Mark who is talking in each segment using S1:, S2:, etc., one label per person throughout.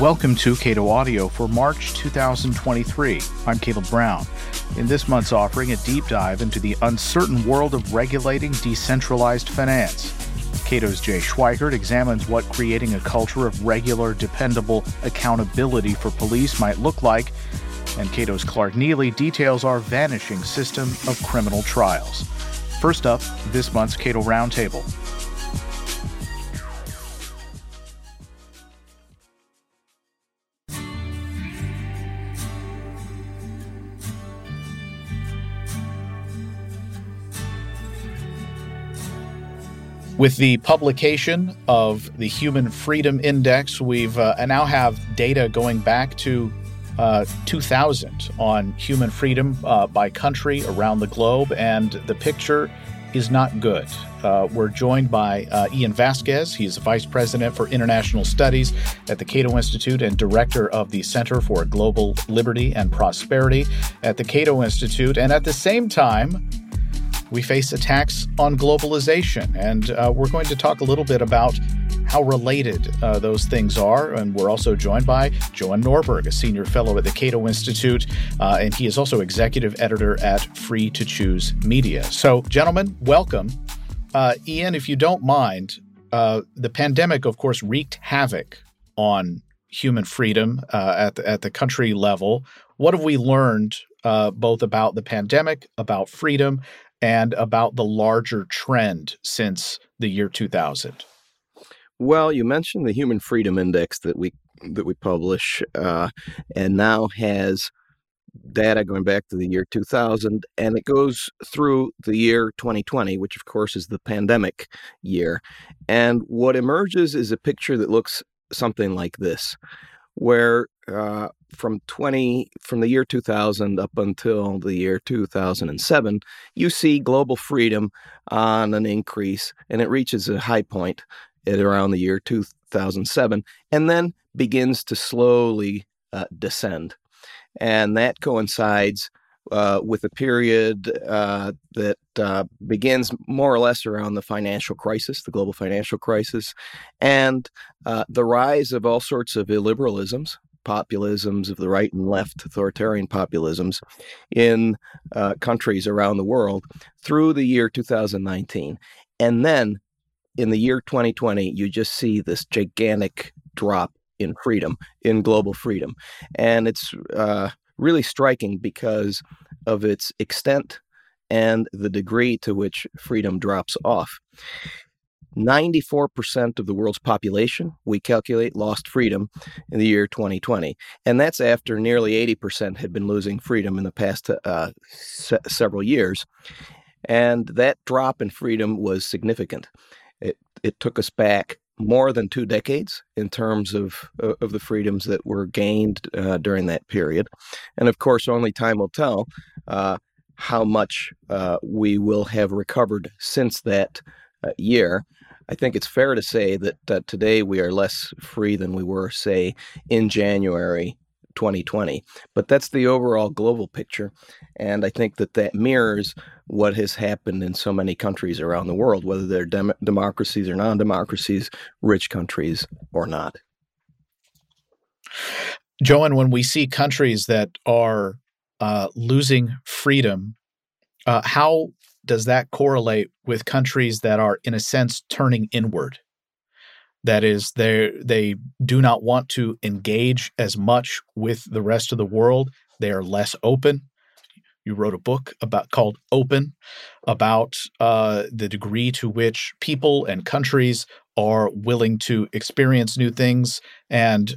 S1: Welcome to Cato Audio for March 2023. I'm Caleb Brown. In this month's offering, a deep dive into the uncertain world of regulating decentralized finance. Cato's Jay Schweikert examines what creating a culture of regular, dependable accountability for police might look like. And Cato's Clark Neily details our vanishing system of criminal trials. First up, this month's Cato Roundtable. With the publication of the Human Freedom Index, we've uh, now have data going back to uh, 2000 on human freedom uh, by country around the globe, and the picture is not good. Uh, we're joined by uh, Ian Vasquez. He's the Vice President for International Studies at the Cato Institute and Director of the Center for Global Liberty and Prosperity at the Cato Institute. And at the same time, we face attacks on globalization. And uh, we're going to talk a little bit about how related uh, those things are. And we're also joined by Johan Norberg, a senior fellow at the Cato Institute, uh, and he is also executive editor at Free to Choose Media. So, gentlemen, welcome. Uh, Ian, if you don't mind, uh, the pandemic, of course, wreaked havoc on human freedom uh, at the, at the country level. What have we learned uh, both about the pandemic, about freedom, and about the larger trend since the year 2000?
S2: Well, you mentioned the Human Freedom Index that we that we publish, uh, and now has data going back to the year 2000, and it goes through the year 2020, which of course is the pandemic year. And what emerges is a picture that looks something like this, where uh, from 20 from the year 2000 up until the year 2007 you see global freedom on an increase and it reaches a high point at around the year 2007 and then begins to slowly uh, descend. And that coincides uh, with a period uh, that uh, begins more or less around the financial crisis, the global financial crisis, and uh, the rise of all sorts of illiberalisms, populisms of the right and left, authoritarian populisms in uh, countries around the world through the year 2019. And then in the year 2020, you just see this gigantic drop in freedom, in global freedom. And it's uh, really striking because of its extent and the degree to which freedom drops off. 94% of the world's population, we calculate, lost freedom in the year 2020. And that's after nearly 80% had been losing freedom in the past uh, se- several years. And that drop in freedom was significant. It, it took us back more than two decades in terms of, uh, of the freedoms that were gained uh, during that period. And of course, only time will tell uh, how much uh, we will have recovered since that uh, year. I think it's fair to say that today we are less free than we were, say, in January 2020. But that's the overall global picture. And I think that that mirrors what has happened in so many countries around the world, whether they're dem- democracies or non democracies, rich countries or not.
S1: Johan, when we see countries that are uh, losing freedom, uh, how does that correlate with countries that are, in a sense, turning inward? That is, they they do not want to engage as much with the rest of the world. They are less open. You wrote a book about called "Open," about uh, the degree to which people and countries are willing to experience new things and,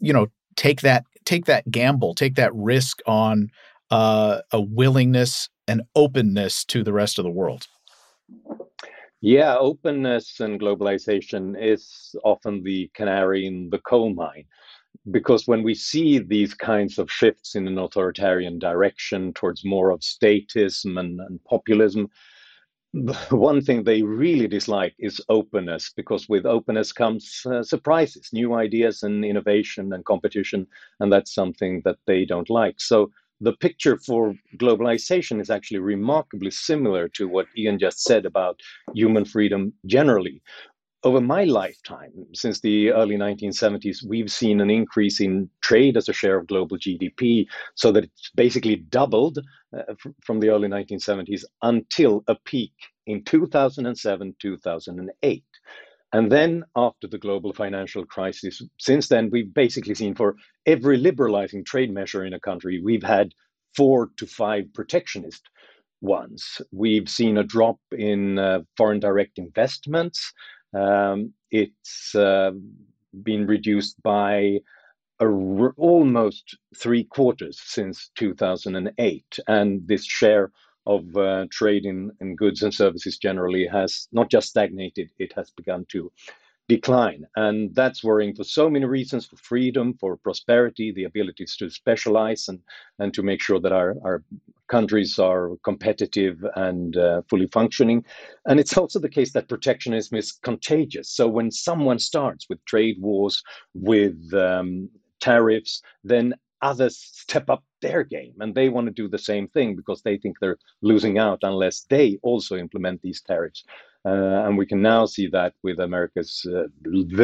S1: you know, take that take that gamble, take that risk on uh, a willingness and openness to the rest of the world?
S3: Yeah, openness and globalization is often the canary in the coal mine. Because when we see these kinds of shifts in an authoritarian direction towards more of statism and, and populism, one thing they really dislike is openness because with openness comes uh, surprises new ideas and innovation and competition and that's something that they don't like so the picture for globalization is actually remarkably similar to what Ian just said about human freedom generally. over my lifetime, since the early 1970s, we've seen an increase in trade as a share of global GDP, so that it's basically doubled uh, from the early 1970s until a peak in 2007, 2008. And then, after the global financial crisis, since then, we've basically seen for every liberalizing trade measure in a country, we've had four to five protectionist ones. We've seen a drop in uh, foreign direct investments. Um, it's uh, been reduced by almost three quarters since 2008. And this share of uh, trade in, in goods and services generally has not just stagnated, it has begun to decline. And that's worrying for so many reasons for freedom, for prosperity, the abilities to specialize and, and to make sure that our, our countries are competitive and uh, fully functioning. And it's also the case that protectionism is contagious. So when someone starts with trade wars, with um, tariffs, then others step up their game and they want to do the same thing because they think they're losing out unless they also implement these tariffs. Uh, and we can now see that with America's uh,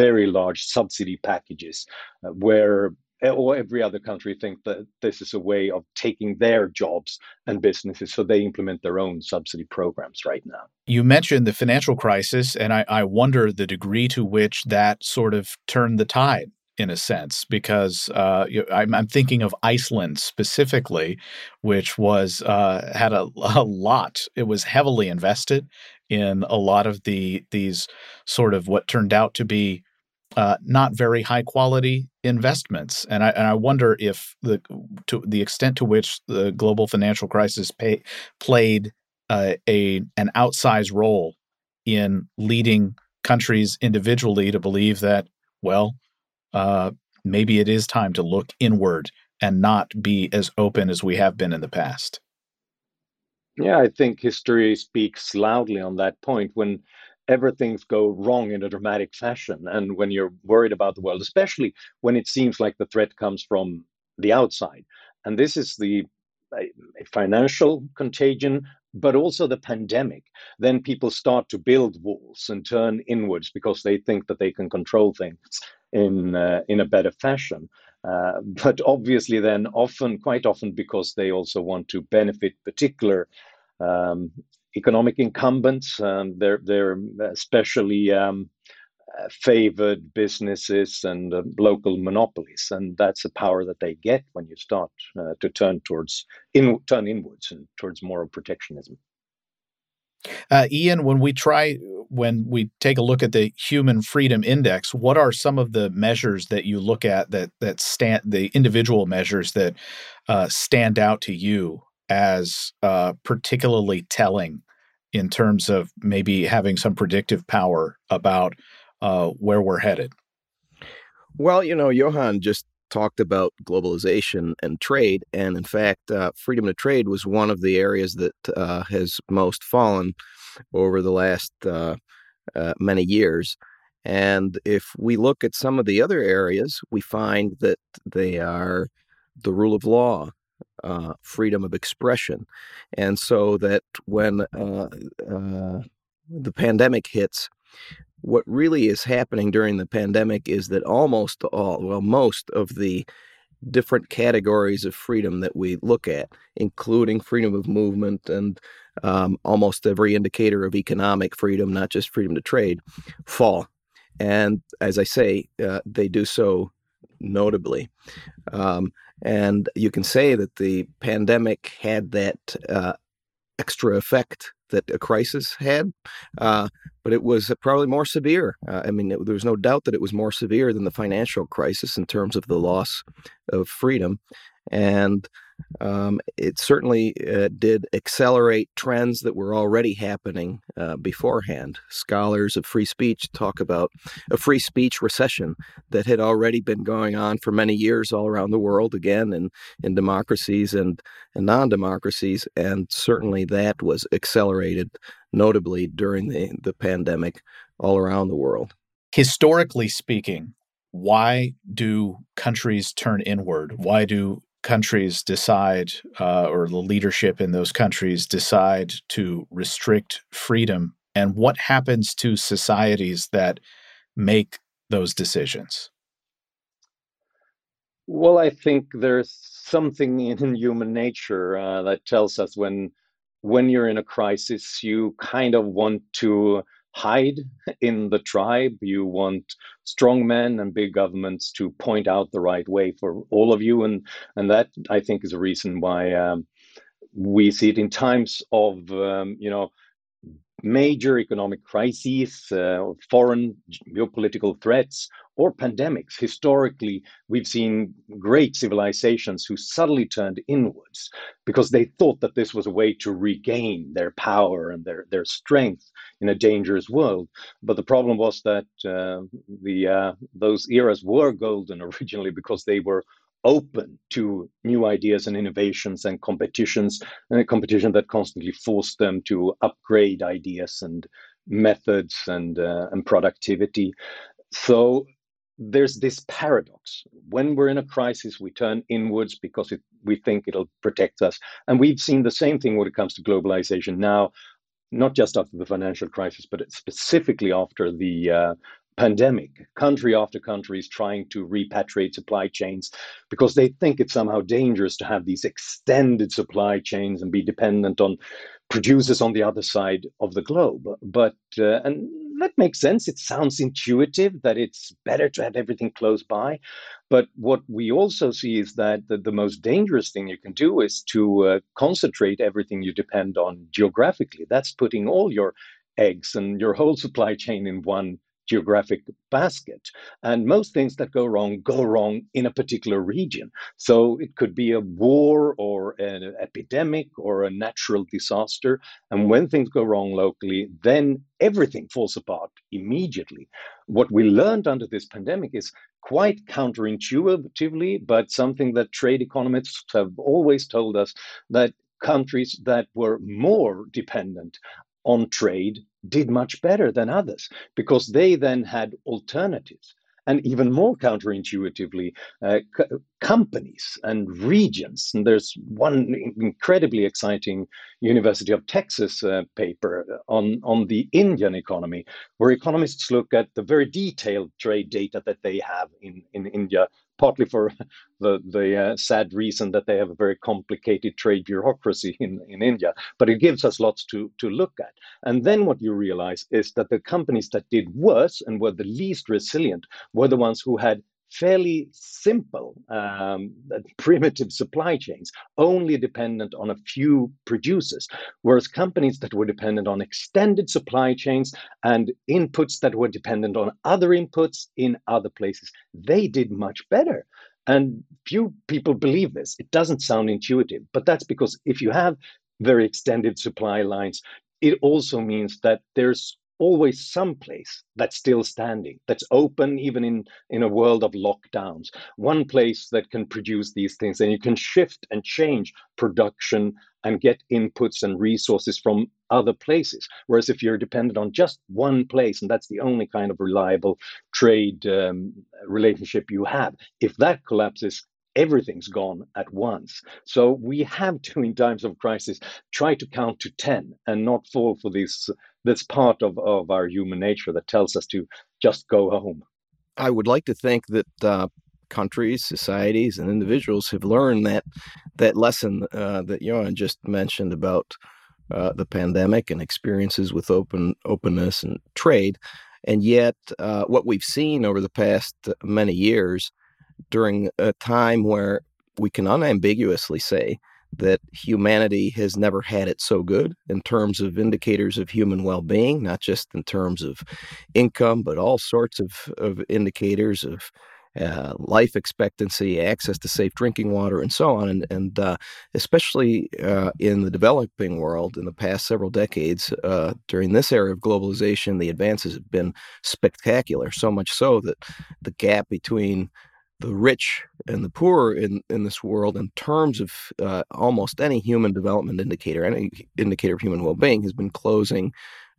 S3: very large subsidy packages, uh, where or every other country think that this is a way of taking their jobs and businesses, so they implement their own subsidy programs right now.
S1: You mentioned the financial crisis, and I, I wonder the degree to which that sort of turned the tide in a sense, because uh, I'm, I'm, thinking of Iceland specifically, which was uh, had a, a, lot. It was heavily invested in a lot of the these sort of what turned out to be uh, not very high quality investments, and I and I wonder if the to the extent to which the global financial crisis pay, played uh, a an outsized role in leading countries individually to believe that well uh, maybe it is time to look inward and not be as open as we have been in the past.
S3: Yeah, I think history speaks loudly on that point when everything's go wrong in a dramatic fashion and when you're worried about the world, especially when it seems like the threat comes from the outside. And this is the financial contagion, but also the pandemic. Then people start to build walls and turn inwards because they think that they can control things in uh, in a better fashion. Uh, but obviously, then often, quite often, because they also want to benefit particular um, economic incumbents, um, they're they're especially um, uh, favored businesses and uh, local monopolies, and that's a power that they get when you start uh, to turn towards in turn inwards and towards more protectionism.
S1: Uh, Ian, when we try, when we take a look at the Human Freedom Index, what are some of the measures that you look at that that stand the individual measures that uh, stand out to you as uh, particularly telling in terms of maybe having some predictive power about uh, where we're headed?
S2: Well, you know, Johan just talked about globalization and trade. And in fact, uh, freedom to trade was one of the areas that uh, has most fallen over the last uh, uh, many years. And if we look at some of the other areas, we find that they are the rule of law, uh, freedom of expression. And so that when uh, the pandemic hits, what really is happening during the pandemic is that almost all, well, most of the different categories of freedom that we look at, including freedom of movement and um, almost every indicator of economic freedom, not just freedom to trade, fall. And as I say, uh, they do so notably. Um, and you can say that the pandemic had that uh, extra effect that a crisis had, uh, but it was probably more severe. Uh, I mean, it, there was no doubt that it was more severe than the financial crisis in terms of the loss of freedom. And um, it certainly uh, did accelerate trends that were already happening uh, beforehand. Scholars of free speech talk about a free speech recession that had already been going on for many years all around the world, again, in, in democracies and, and non democracies. And certainly that was accelerated notably during the, the pandemic all around the world.
S1: Historically speaking, why do countries turn inward? Why do countries decide, uh, or the leadership in those countries decide to restrict freedom and what happens to societies that make those decisions?
S3: Well, I think there's something in human nature uh, that tells us when when you're in a crisis, you kind of want to hide in the tribe. You want strong men and big governments to point out the right way for all of you, and and that I think is a reason why um, we see it in times of um, you know major economic crises, uh, foreign geopolitical threats, or pandemics. Historically, we've seen great civilizations who suddenly turned inwards because they thought that this was a way to regain their power and their, their strength in a dangerous world. But the problem was that uh, the uh, those eras were golden originally because they were open to new ideas and innovations and competitions and a competition that constantly forced them to upgrade ideas and methods and uh, and productivity. So there's this paradox. When we're in a crisis we turn inwards because it, we think it'll protect us. And we've seen the same thing when it comes to globalization now not just after the financial crisis but specifically after the uh, pandemic, country after country is trying to repatriate supply chains because they think it's somehow dangerous to have these extended supply chains and be dependent on producers on the other side of the globe. But uh, and that makes sense. It sounds intuitive that it's better to have everything close by. But what we also see is that the, the most dangerous thing you can do is to uh, concentrate everything you depend on geographically. That's putting all your eggs and your whole supply chain in one geographic basket. And most things that go wrong go wrong in a particular region. So it could be a war or an epidemic or a natural disaster. And when things go wrong locally, then everything falls apart immediately. What we learned under this pandemic is quite counterintuitively, but something that trade economists have always told us that countries that were more dependent on trade did much better than others because they then had alternatives. And even more counterintuitively, uh, companies and regions. And there's one incredibly exciting University of Texas uh, paper on, on the Indian economy, where economists look at the very detailed trade data that they have in, in India partly for the, the uh, sad reason that they have a very complicated trade bureaucracy in, in India. But it gives us lots to, to look at. And then what you realize is that the companies that did worse and were the least resilient were the ones who had fairly simple, um, primitive supply chains, only dependent on a few producers, whereas companies that were dependent on extended supply chains and inputs that were dependent on other inputs in other places, they did much better. And few people believe this. It doesn't sound intuitive, but that's because if you have very extended supply lines, it also means that there's always some place that's still standing, that's open even in, in a world of lockdowns, one place that can produce these things. And you can shift and change production and get inputs and resources from other places. Whereas if you're dependent on just one place, and that's the only kind of reliable trade um, relationship you have, if that collapses, everything's gone at once. So we have to, in times of crisis, try to count to 10 and not fall for this, this part of, of our human nature that tells us to just go home.
S2: I would like to think that uh, countries, societies, and individuals have learned that that lesson uh, that Johan just mentioned about uh, the pandemic and experiences with open openness and trade. And yet, uh, what we've seen over the past many years during a time where we can unambiguously say that humanity has never had it so good in terms of indicators of human well being, not just in terms of income, but all sorts of, of indicators of uh, life expectancy, access to safe drinking water, and so on. And, and uh, especially uh, in the developing world in the past several decades, uh, during this era of globalization, the advances have been spectacular, so much so that the gap between the rich and the poor in, in this world in terms of uh, almost any human development indicator, any indicator of human well being, has been closing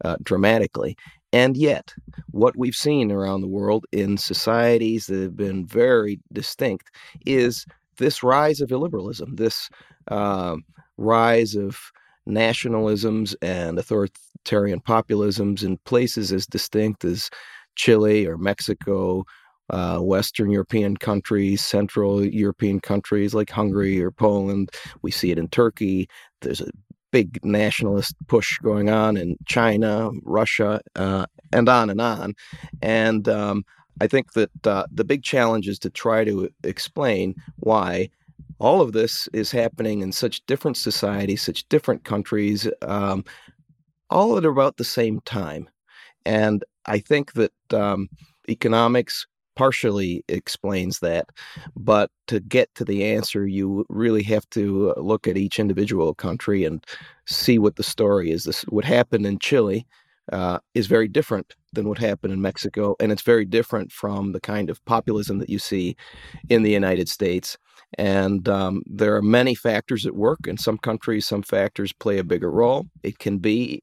S2: uh, dramatically. And yet, what we've seen around the world in societies that have been very distinct is this rise of illiberalism, this uh, rise of nationalisms and authoritarian populisms in places as distinct as Chile or Mexico, uh, Western European countries, Central European countries like Hungary or Poland. We see it in Turkey. There's a big nationalist push going on in China, Russia, uh, and on and on. And um, I think that uh, the big challenge is to try to explain why all of this is happening in such different societies, such different countries, um, all at about the same time. And I think that um, economics partially explains that. But to get to the answer, you really have to uh, look at each individual country and see what the story is. This what happened in Chile uh, is very different than what happened in Mexico, and it's very different from the kind of populism that you see in the United States. And um, there are many factors at work. In some countries, some factors play a bigger role. It can be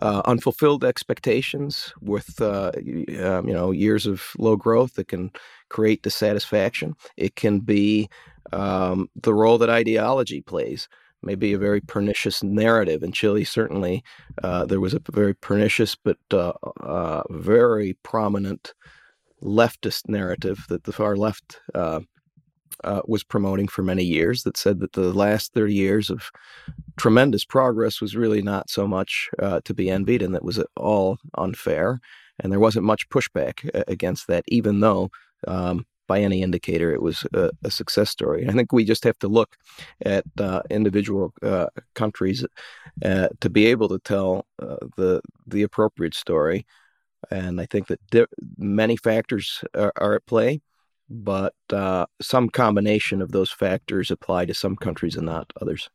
S2: uh, unfulfilled expectations with uh, um, you know years of low growth that can create dissatisfaction. It can be um, the role that ideology plays. Maybe a very pernicious narrative. In Chile, certainly, uh, there was a very pernicious but uh, uh, very prominent leftist narrative that the far left uh, was promoting for many years that said that the last 30 years of tremendous progress was really not so much uh, to be envied and that was all unfair. And there wasn't much pushback uh, against that, even though, um, by any indicator, it was a, a, success story. I think we just have to look at uh, individual uh, countries uh, to be able to tell the the appropriate story. And I think that di- many factors are, are at play but uh, some combination of those factors apply to some countries and not others.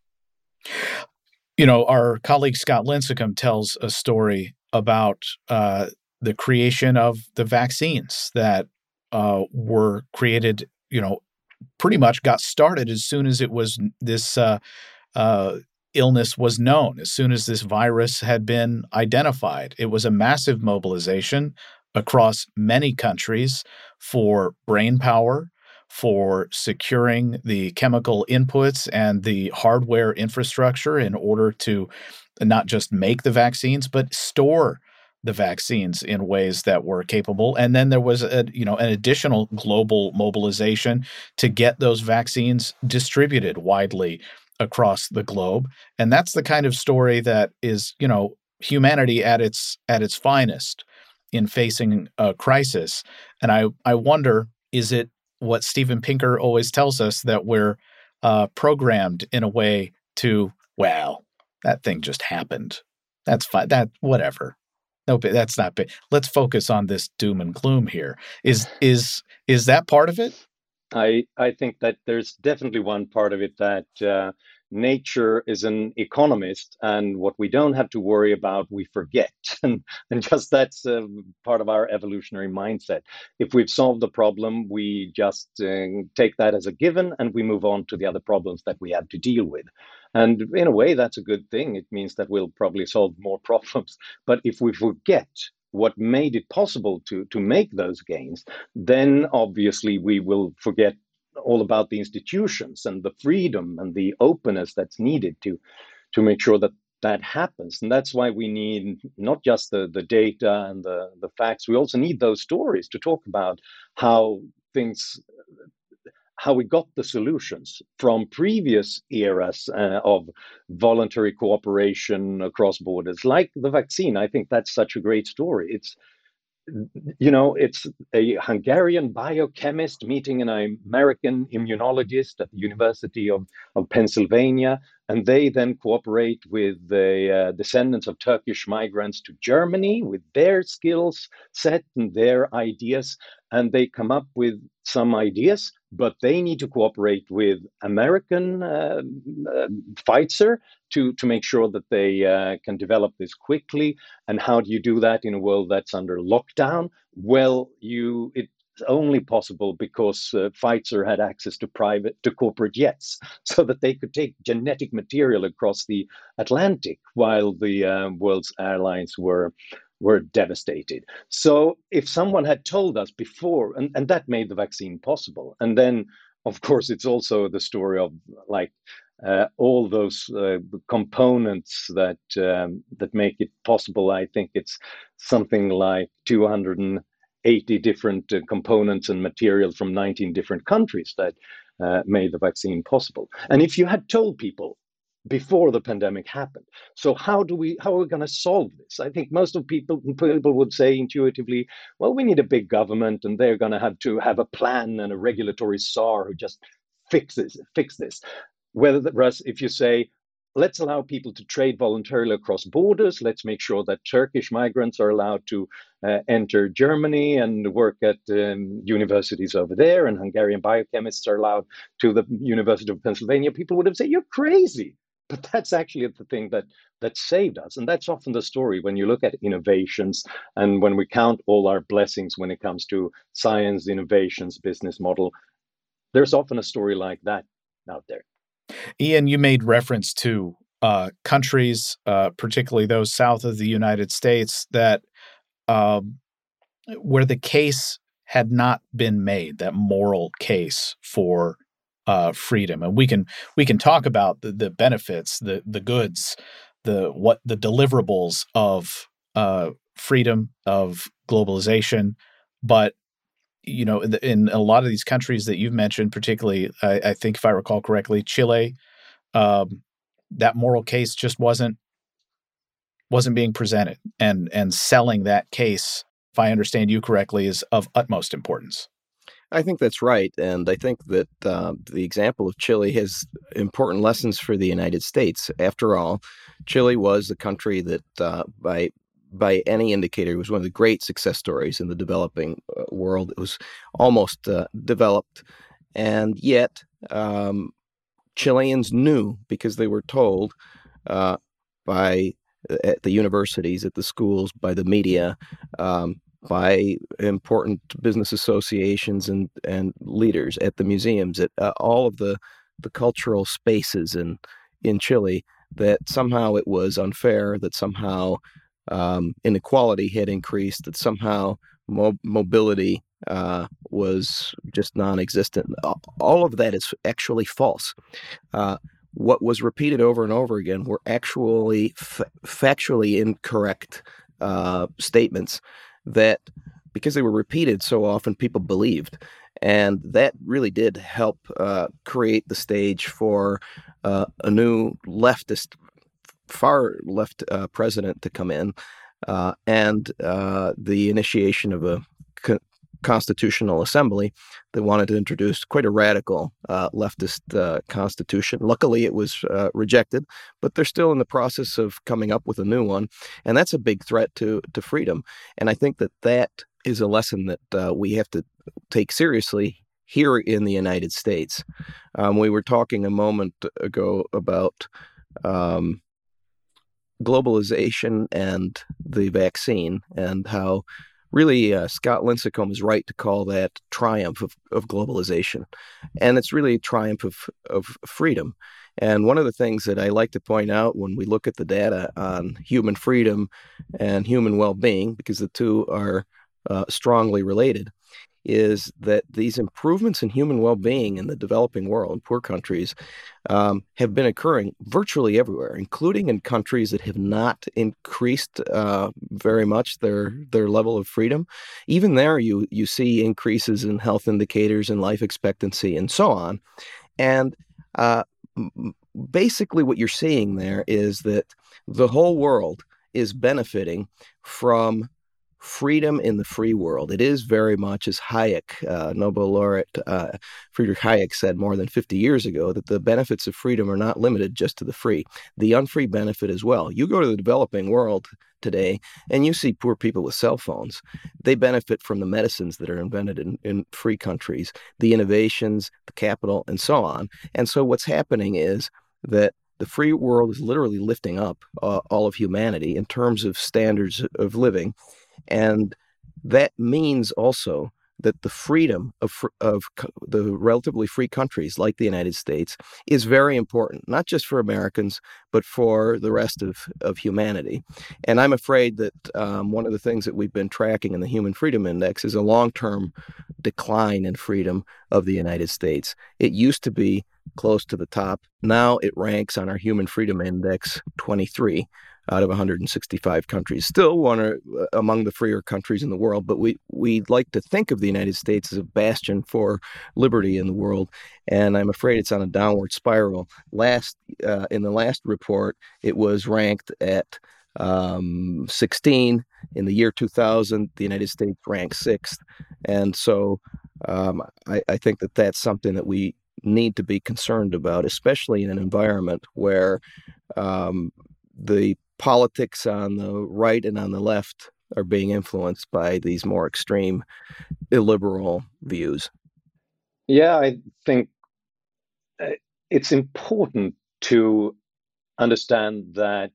S1: You know, our colleague Scott Lincicome tells a story about uh, the creation of the vaccines that uh, were created, you know, pretty much got started as soon as it was this uh, uh, illness was known, as soon as this virus had been identified. It was a massive mobilization across many countries for brain power, for securing the chemical inputs and the hardware infrastructure in order to not just make the vaccines, but store the vaccines in ways that were capable. And then there was a you know an additional global mobilization to get those vaccines distributed widely across the globe. And that's the kind of story that is you know humanity at its at its finest in facing a crisis. And I, I wonder is it what Steven Pinker always tells us that we're uh, programmed in a way to, well, that thing just happened. That's fine. That, whatever. No, that's not big. Let's focus on this doom and gloom here. Is is is that part of it?
S3: I I think that there's definitely one part of it that uh, nature is an economist and what we don't have to worry about we forget. And, and just that's uh, part of our evolutionary mindset. If we've solved the problem we just uh, take that as a given and we move on to the other problems that we have to deal with. And in a way that's a good thing. It means that we'll probably solve more problems. But if we forget what made it possible to to make those gains then obviously we will forget all about the institutions and the freedom and the openness that's needed to to make sure that that happens. And that's why we need not just the the data and the the facts we also need those stories to talk about how things how we got the solutions from previous eras uh, of voluntary cooperation across borders. Like the vaccine i think that's such a great story. It's you know, it's a Hungarian biochemist meeting an American immunologist at the University of, of Pennsylvania, and they then cooperate with the uh, descendants of Turkish migrants to Germany with their skills set and their ideas, and they come up with some ideas, but they need to cooperate with American uh, uh, Pfizer to, to make sure that they uh, can develop this quickly. And how do you do that in a world that's under lockdown? Well, you it's only possible because uh, Pfizer had access to private to corporate jets, so that they could take genetic material across the Atlantic while the uh, world's airlines were were devastated. So if someone had told us before, and, and that made the vaccine possible, and then of course it's also the story of like uh, all those uh, components that um, that make it possible. I think it's something like 280 different uh, components and materials from 19 different countries that uh, made the vaccine possible. And if you had told people before the pandemic happened. So how do we how are we going to solve this? I think most of people people would say intuitively, well, we need a big government and they're going to have to have a plan and a regulatory czar who just fixes fix this. Whereas if you say let's allow people to trade voluntarily across borders. Let's make sure that Turkish migrants are allowed to uh, enter Germany and work at um, universities over there, and Hungarian biochemists are allowed to the University of Pennsylvania. People would have said, "You're crazy." But that's actually the thing that that saved us, and that's often the story when you look at innovations and when we count all our blessings when it comes to science, innovations, business model. There's often a story like that out there.
S1: Ian, you made reference to uh, countries, uh, particularly those south of the United States, that um, where the case had not been made, that moral case for uh, freedom, and we can we can talk about the, the benefits, the the goods, the what the deliverables of uh, freedom of globalization, but you know, in a lot of these countries that you've mentioned, particularly, I, I think if I recall correctly, Chile, um, that moral case just wasn't wasn't being presented, and and selling that case, if I understand you correctly, is of utmost importance.
S2: I think that's right, and I think that uh, the example of Chile has important lessons for the United States. After all, Chile was the country that, uh, by by any indicator, it was one of the great success stories in the developing uh, world. It was almost uh, developed, and yet um, Chileans knew because they were told uh, by uh, at the universities, at the schools, by the media, um, by important business associations and and leaders at the museums, at uh, all of the the cultural spaces in in Chile, that somehow it was unfair, that somehow um, inequality had increased, that somehow mo- mobility uh, was just non existent. All of that is actually false. Uh, what was repeated over and over again were actually f- factually incorrect uh, statements that, because they were repeated so often, people believed. And that really did help uh, create the stage for uh, a new leftist far left uh, president to come in, uh, and uh, the initiation of a co- constitutional assembly that wanted to introduce quite a radical uh, leftist uh, constitution. Luckily, it was uh, rejected, but they're still in the process of coming up with a new one, and that's a big threat to to freedom. And I think that that is a lesson that we have to take seriously here in the United States. Um, we were talking a moment ago about um, globalization and the vaccine, and how really uh, Scott Lincicome is right to call that triumph of, of globalization. And it's really a triumph of, of freedom. And one of the things that I like to point out when we look at the data on human freedom and human well being, because the two are uh, strongly related, is that these improvements in human well-being in the developing world, poor countries, um, have been occurring virtually everywhere, including in countries that have not increased uh, very much their their level of freedom. Even there, you you see increases in health indicators and life expectancy and so on, and uh, basically what you're seeing there is that the whole world is benefiting from freedom in the free world. It is very much, as Hayek, uh, Nobel laureate uh, Friedrich Hayek said more than 50 years ago, that the benefits of freedom are not limited just to the free, the unfree benefit as well. You go to the developing world today and you see poor people with cell phones. They benefit from the medicines that are invented in, in free countries, the innovations, the capital, and so on. And so what's happening is that the free world is literally lifting up uh, all of humanity in terms of standards of living and that means also that the freedom of, of the relatively free countries like the United States is very important, not just for Americans, but for the rest of, of humanity. And I'm afraid that um, one of the things that we've been tracking in the Human Freedom Index is a long term decline in freedom of the United States. It used to be close to the top. Now it ranks on our Human Freedom Index 23 out of 165 countries. Still one of, uh, among the freer countries in the world, but we we like to think of the United States as a bastion for liberty in the world, and I'm afraid it's on a downward spiral. Last uh, in the last report, it was ranked at um, 16 in the year 2000. The United States ranked sixth, and so um, I, I think that that's something that we need to be concerned about, especially in an environment where um, the politics on the right and on the left are being influenced by these more extreme illiberal views.
S3: Yeah, I think uh, it's important to understand that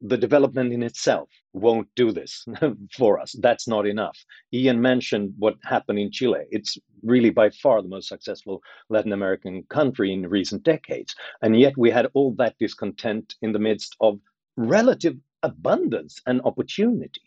S3: the development in itself won't do this for us. That's not enough. Ian mentioned what happened in Chile. It's really by far the most successful Latin American country in recent decades. And yet we had all that discontent in the midst of relative abundance and opportunity.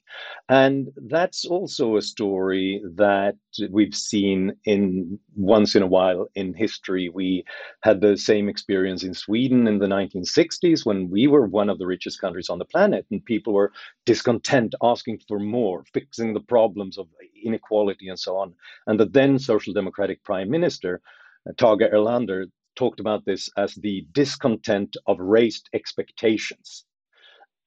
S3: And that's also a story that we've seen in once in a while in history. We had the same experience in Sweden in the 1960s when we were one of the richest countries on the planet and people were discontent, asking for more, fixing the problems of inequality and so on. And the then Social Democratic Prime Minister, uh, Tage Erlander, talked about this as the discontent of raised expectations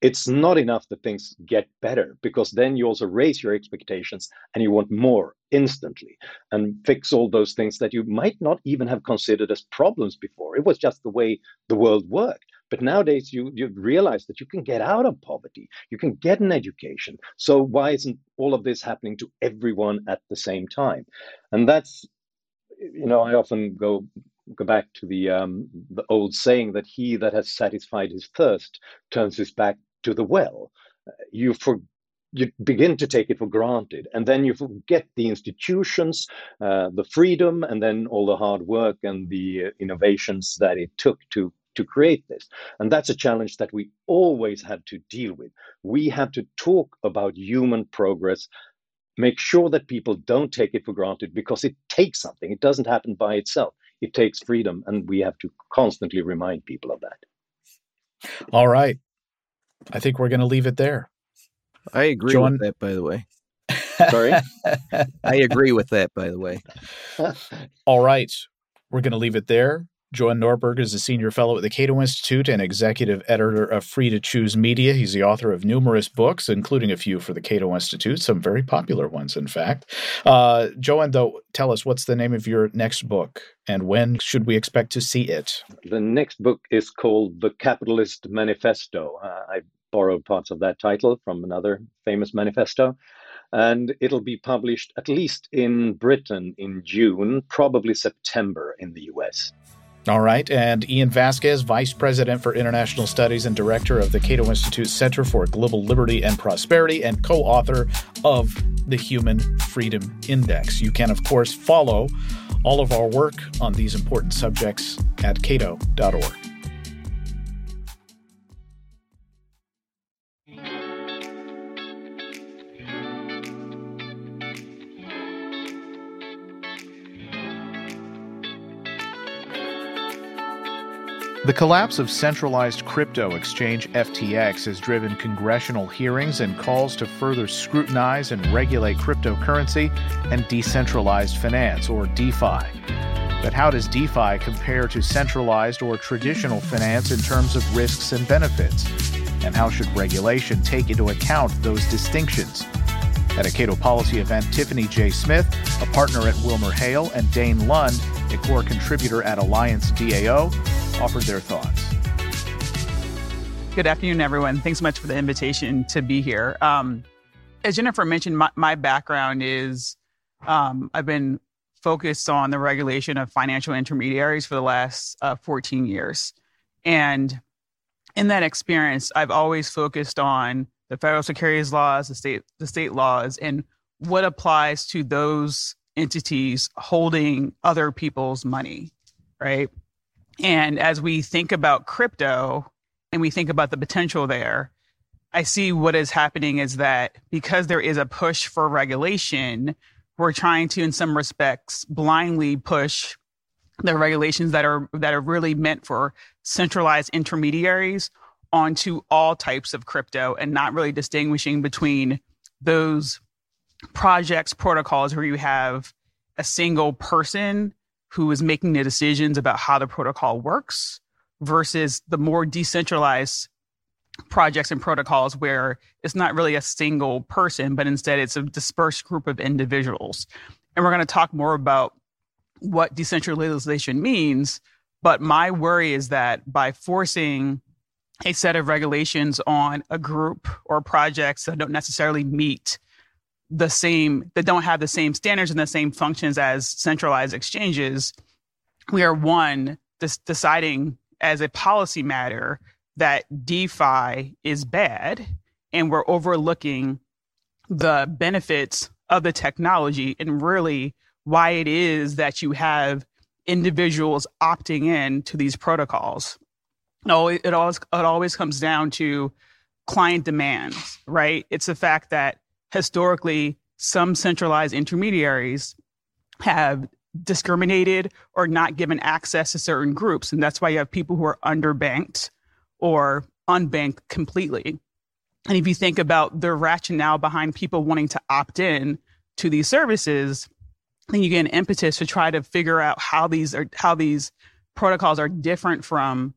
S3: it's not enough that things get better because then you also raise your expectations and you want more instantly and fix all those things that you might not even have considered as problems before. It was just the way the world worked. But nowadays, you, you realize that you can get out of poverty, you can get an education. So, why isn't all of this happening to everyone at the same time? And that's, you know, I often go go back to the um, the old saying that he that has satisfied his thirst turns his back to the well, you for you begin to take it for granted, and then you forget the institutions, uh, the freedom, and then all the hard work and the uh, innovations that it took to to create this. And that's a challenge that we always had to deal with. We have to talk about human progress, make sure that people don't take it for granted because it takes something. It doesn't happen by itself. It takes freedom, and we have to constantly remind people of that.
S1: All right. I think we're going to leave it there.
S2: I agree John... with that, by the way.
S3: Sorry?
S2: I agree with that, by the way.
S1: All right. We're going to leave it there. Johan Norberg is a senior fellow at the Cato Institute and executive editor of Free to Choose Media. He's the author of numerous books, including a few for the Cato Institute, some very popular ones, in fact. Uh, Johan, though, tell us what's the name of your next book and when should we expect to see it?
S3: The next book is called The Capitalist Manifesto. Uh, I borrowed parts of that title from another famous manifesto and it'll be published at least in Britain in June, probably September in the US.
S1: All right. And Ian Vasquez, Vice President for International Studies and Director of the Cato Institute Center for Global Liberty and Prosperity, and co author of the Human Freedom Index. You can, of course, follow all of our work on these important subjects at cato.org. The collapse of centralized crypto exchange FTX has driven congressional hearings and calls to further scrutinize and regulate cryptocurrency and decentralized finance, or DeFi. But how does DeFi compare to centralized or traditional finance in terms of risks and benefits? And how should regulation take into account those distinctions? At a Cato Policy event, Tiffany J. Smith, a partner at Wilmer Hale, and Dane Lund, a core contributor at Alliance DAO, offered their thoughts.
S4: Good afternoon, everyone. Thanks so much for the invitation to be here. Um, as Jennifer mentioned, my, my background is um, I've been focused on the regulation of financial intermediaries for the last uh, 14 years. And in that experience, I've always focused on the federal securities laws, the state, the state laws, and what applies to those entities holding other people's money, right? And as we think about crypto and we think about the potential there, I see what is happening is that because there is a push for regulation, we're trying to, in some respects, blindly push the regulations that are that are really meant for centralized intermediaries onto all types of crypto and not really distinguishing between those projects protocols where you have a single person who is making the decisions about how the protocol works versus the more decentralized projects and protocols where it's not really a single person, but instead it's a dispersed group of individuals. And we're going to talk more about what decentralization means. But my worry is that by forcing a set of regulations on a group or projects that don't necessarily meet the same that don't have the same standards and the same functions as centralized exchanges we are one deciding as a policy matter that defi is bad and we're overlooking the benefits of the technology and really why it is that you have individuals opting in to these protocols no, it always it always comes down to client demands, right? It's the fact that historically some centralized intermediaries have discriminated or not given access to certain groups, and that's why you have people who are underbanked or unbanked completely. And if you think about the rationale behind people wanting to opt in to these services, then you get an impetus to try to figure out how these are how these protocols are different from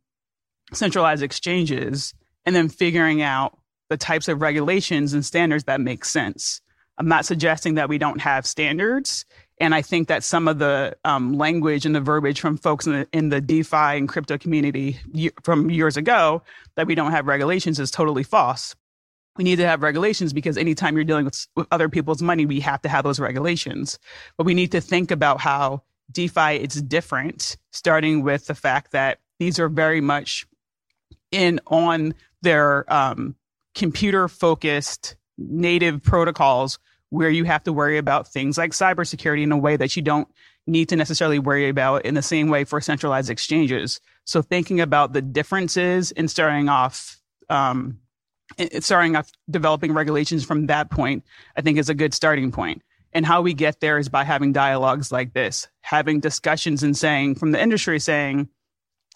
S4: centralized exchanges and then figuring out the types of regulations and standards that make sense. I'm not suggesting that we don't have standards. And I think that some of the um, language and the verbiage from folks in the, in the DeFi and crypto community from years ago that we don't have regulations is totally false. We need to have regulations because anytime you're dealing with, with other people's money, we have to have those regulations. But we need to think about how DeFi is different, starting with the fact that these are very much in on their um, computer focused native protocols where you have to worry about things like cybersecurity in a way that you don't need to necessarily worry about in the same way for centralized exchanges. So thinking about the differences and starting off, um, starting off developing regulations from that point, I think is a good starting point. And how we get there is by having dialogues like this, having discussions and saying from the industry saying,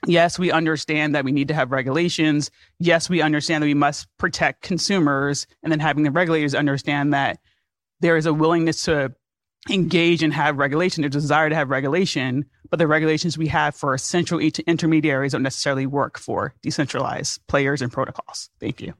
S4: yes, we understand that we need to have regulations. Yes, we understand that we must protect consumers. And then having the regulators understand that there is a willingness to engage and have regulation, a desire to have regulation, but the regulations we have for central intermediaries don't necessarily work for decentralized players and protocols. Thank you.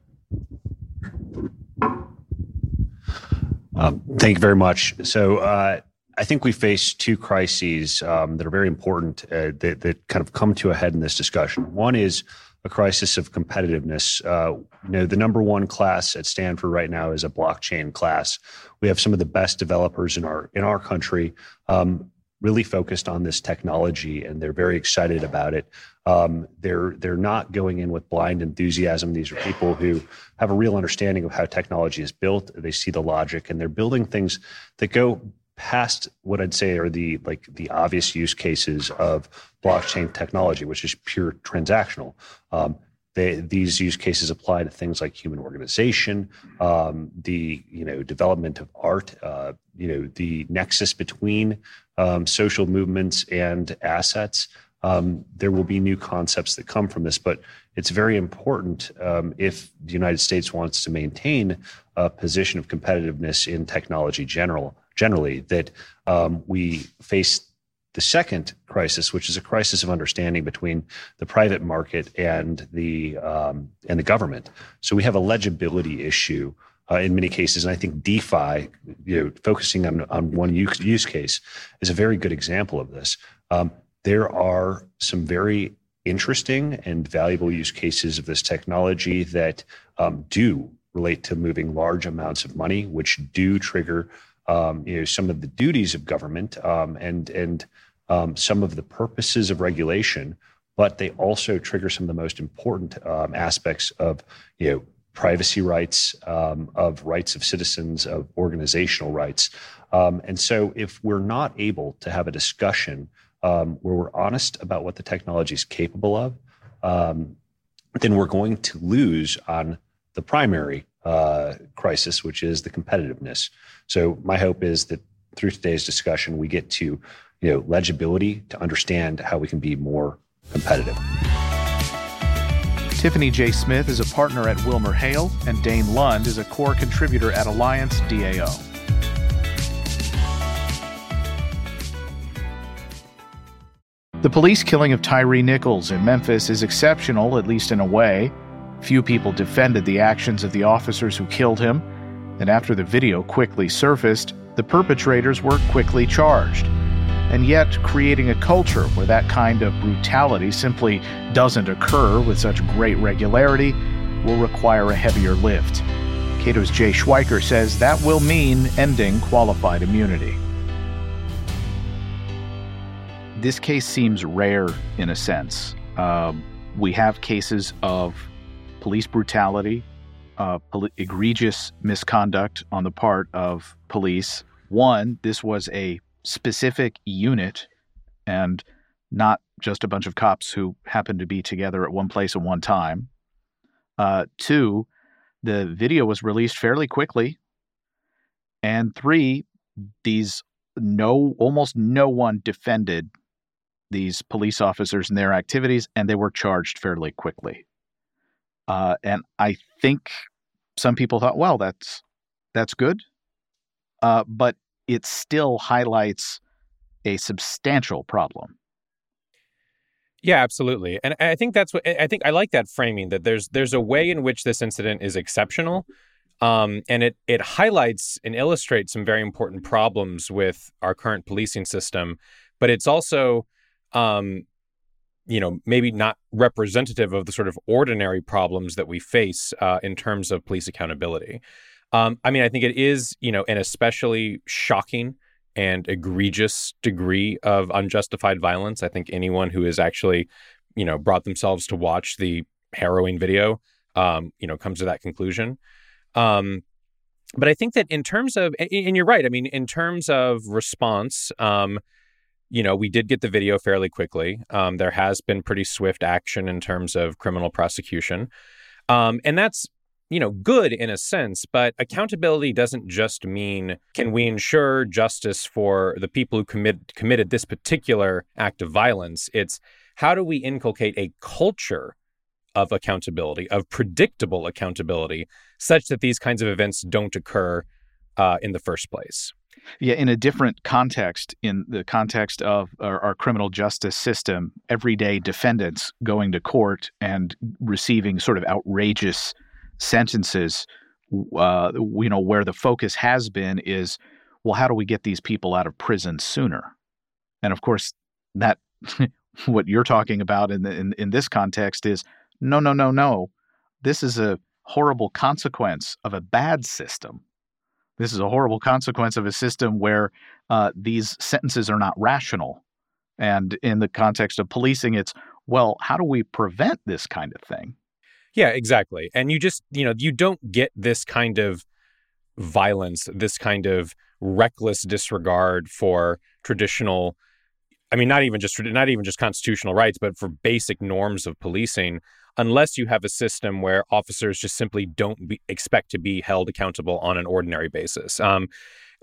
S5: Um, thank you very much. So, uh, I think we face two crises um, that are very important uh, that, that, kind of come to a head in this discussion. One is a crisis of competitiveness. Uh, you know, the number one class at Stanford right now is a blockchain class. We have some of the best developers in our in our country. Um, really focused on this technology and they're very excited about it. Um, they're they're not going in with blind enthusiasm. These are people who have a real understanding of how technology is built. They see the logic and they're building things that go past what I'd say are the like the obvious use cases of blockchain technology, which is pure transactional. Um, they, these use cases apply to things like human organization, um, the you know development of art, uh, you know the nexus between um, social movements and assets. Um, there will be new concepts that come from this, but it's very important um, if the United States wants to maintain a position of competitiveness in technology general generally that um, we face the second crisis, which is a crisis of understanding between the private market and the um, and the government. So we have a legibility issue uh, in many cases, and I think DeFi, you know, focusing on on one use, use case, is a very good example of this. Um, there are some very interesting and valuable use cases of this technology that um, do relate to moving large amounts of money, which do trigger um, you know some of the duties of government um, and and um, some of the purposes of regulation, but they also trigger some of the most important um, aspects of you know privacy rights, um, of rights of citizens, of organizational rights. Um, and so, if we're not able to have a discussion where we're honest about what the technology is capable of, then we're going to lose on the primary uh, crisis, which is the competitiveness. So my hope is that through today's discussion, we get to you know, legibility to understand how we can be more competitive.
S1: Tiffany J. Smith is a partner at Wilmer Hale, and Dane Lund is a core contributor at Alliance DAO. The police killing of Tyree Nichols in Memphis is exceptional, at least in a way. Few people defended the actions of the officers who killed him, and after the video quickly surfaced, the perpetrators were quickly charged. And yet, creating a culture where that kind of brutality simply doesn't occur with such great regularity will require a heavier lift. Cato's Jay Schweikert says that will mean ending qualified immunity. This case seems rare in a sense. Um, we have cases of police brutality, uh, poli- egregious misconduct on the part of police. One, this was a specific unit and not just a bunch of cops who happened to be together at one place at one time. Uh, two, the video was released fairly quickly. And three, these no almost no one defended these police officers and their activities, and they were charged fairly quickly. Uh, and I think some people thought, well, that's that's good, uh, but it still highlights a substantial problem.
S6: Yeah, absolutely. And I think that's what I think I like that framing that there's there's a way in which this incident is exceptional. Um, and it it highlights and illustrates some very important problems with our current policing system, but it's also um, you know, maybe not representative of the sort of ordinary problems that we face uh, in terms of police accountability. Um, I mean, I think it is, you know, an especially shocking and egregious degree of unjustified violence. I think anyone who has actually, you know, brought themselves to watch the harrowing video, um, you know, comes to that conclusion. Um, but I think that in terms of, and you're right. I mean, in terms of response, um, you know, we did get the video fairly quickly. Um, there has been pretty swift action in terms of criminal prosecution. Um, and that's, you know, good in a sense, but accountability doesn't just mean can we ensure justice for the people who commit, committed this particular act of violence? It's how do we inculcate a culture of accountability, of predictable accountability, such that these kinds of events don't occur uh, in the first place?
S1: Yeah, in a different context, in the context of our, our, criminal justice system, everyday defendants going to court and receiving sort of outrageous sentences, uh, you know, where the focus has been is, well, how do we get these people out of prison sooner? And of course, that what you're talking about in, the, in in this context is no, no, no, no. This is a horrible consequence of a bad system this is a horrible consequence of a system where uh, these sentences are not rational. And in the context of policing, it's, well, how do we prevent this kind of thing?
S6: Yeah, exactly. And you just, you know, you don't get this kind of violence, this kind of reckless disregard for traditional I mean not even just not even just constitutional rights, but for basic norms of policing unless you have a system where officers just simply don't be, expect to be held accountable on an ordinary basis. Um,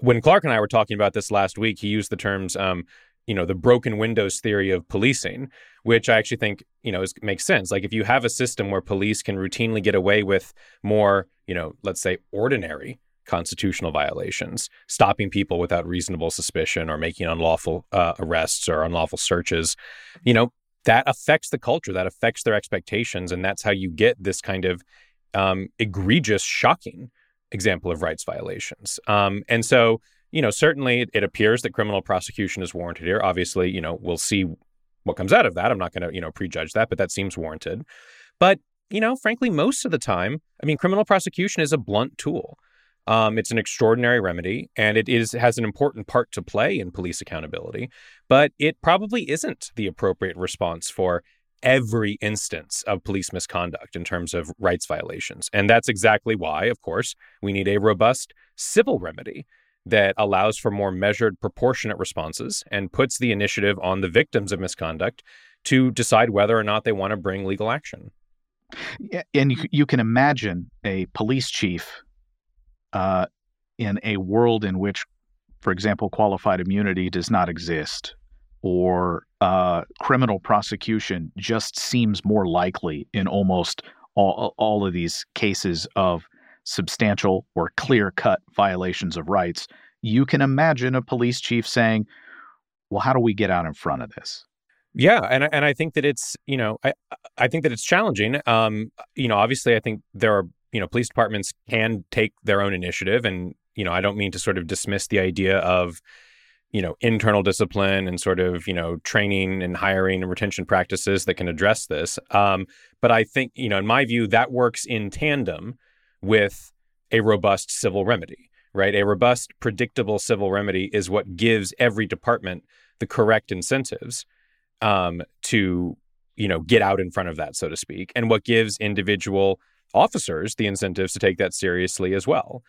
S6: when Clark and I were talking about this last week, he used the terms, um, you know, the broken windows theory of policing, which I actually think, you know, is, makes sense. Like if you have a system where police can routinely get away with more, you know, let's say ordinary constitutional violations, stopping people without reasonable suspicion or making unlawful uh, arrests or unlawful searches, you know, that affects the culture, that affects their expectations. And that's how you get this kind of um, egregious, shocking example of rights violations. Um, and so, you know, certainly it appears that criminal prosecution is warranted here. Obviously, you know, we'll see what comes out of that. I'm not going to, you know, prejudge that, but that seems warranted. But, you know, frankly, most of the time, I mean, criminal prosecution is a blunt tool. Um, it's an extraordinary remedy, and it is has an important part to play in police accountability. But it probably isn't the appropriate response for every instance of police misconduct in terms of rights violations. And that's exactly why, of course, we need a robust civil remedy that allows for more measured, proportionate responses and puts the initiative on the victims of misconduct to decide whether or not they want to bring legal action.
S1: And you can imagine a police chief uh, in a world in which, for example, qualified immunity does not exist. or uh, criminal prosecution just seems more likely in almost all, all of these cases of substantial or clear cut violations of rights, you can imagine a police chief saying, Well, how do we get out in front of this?
S6: Yeah, and and I think that it's you know I I think that it's challenging. Um, you know, obviously, I think there are you know police departments can take their own initiative, and you know I don't mean to sort of dismiss the idea of you know internal discipline and sort of you know training and hiring and retention practices that can address this. Um, but I think you know in my view that works in tandem with a robust civil remedy. Right, a robust, predictable civil remedy is what gives every department the correct incentives um, to you know get out in front of that, so to speak, and what gives individual officers the incentives to take that seriously as well.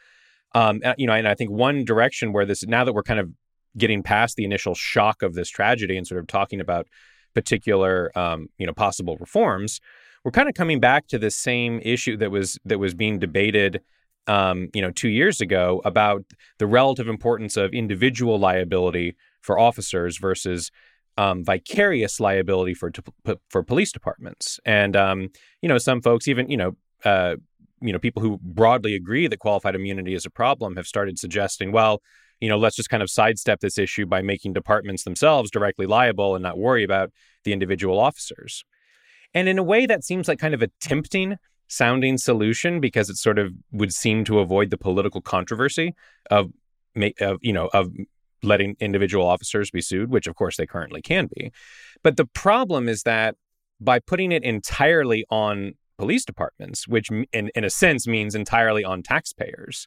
S6: Um, you know, and I think one direction where this now that we're kind of getting past the initial shock of this tragedy and sort of talking about particular um, you know possible reforms, we're kind of coming back to the same issue that was that was being debated um, you know two years ago about the relative importance of individual liability for officers versus um, vicarious liability for for police departments. And um, you know, some folks, even you know, uh, you know, people who broadly agree that qualified immunity is a problem, have started suggesting, well, you know, let's just kind of sidestep this issue by making departments themselves directly liable and not worry about the individual officers. And in a way, that seems like kind of a tempting sounding solution because it sort of would seem to avoid the political controversy of, of you know, of letting individual officers be sued, which of course they currently can be. But the problem is that by putting it entirely on police departments, which in, in a sense means entirely on taxpayers,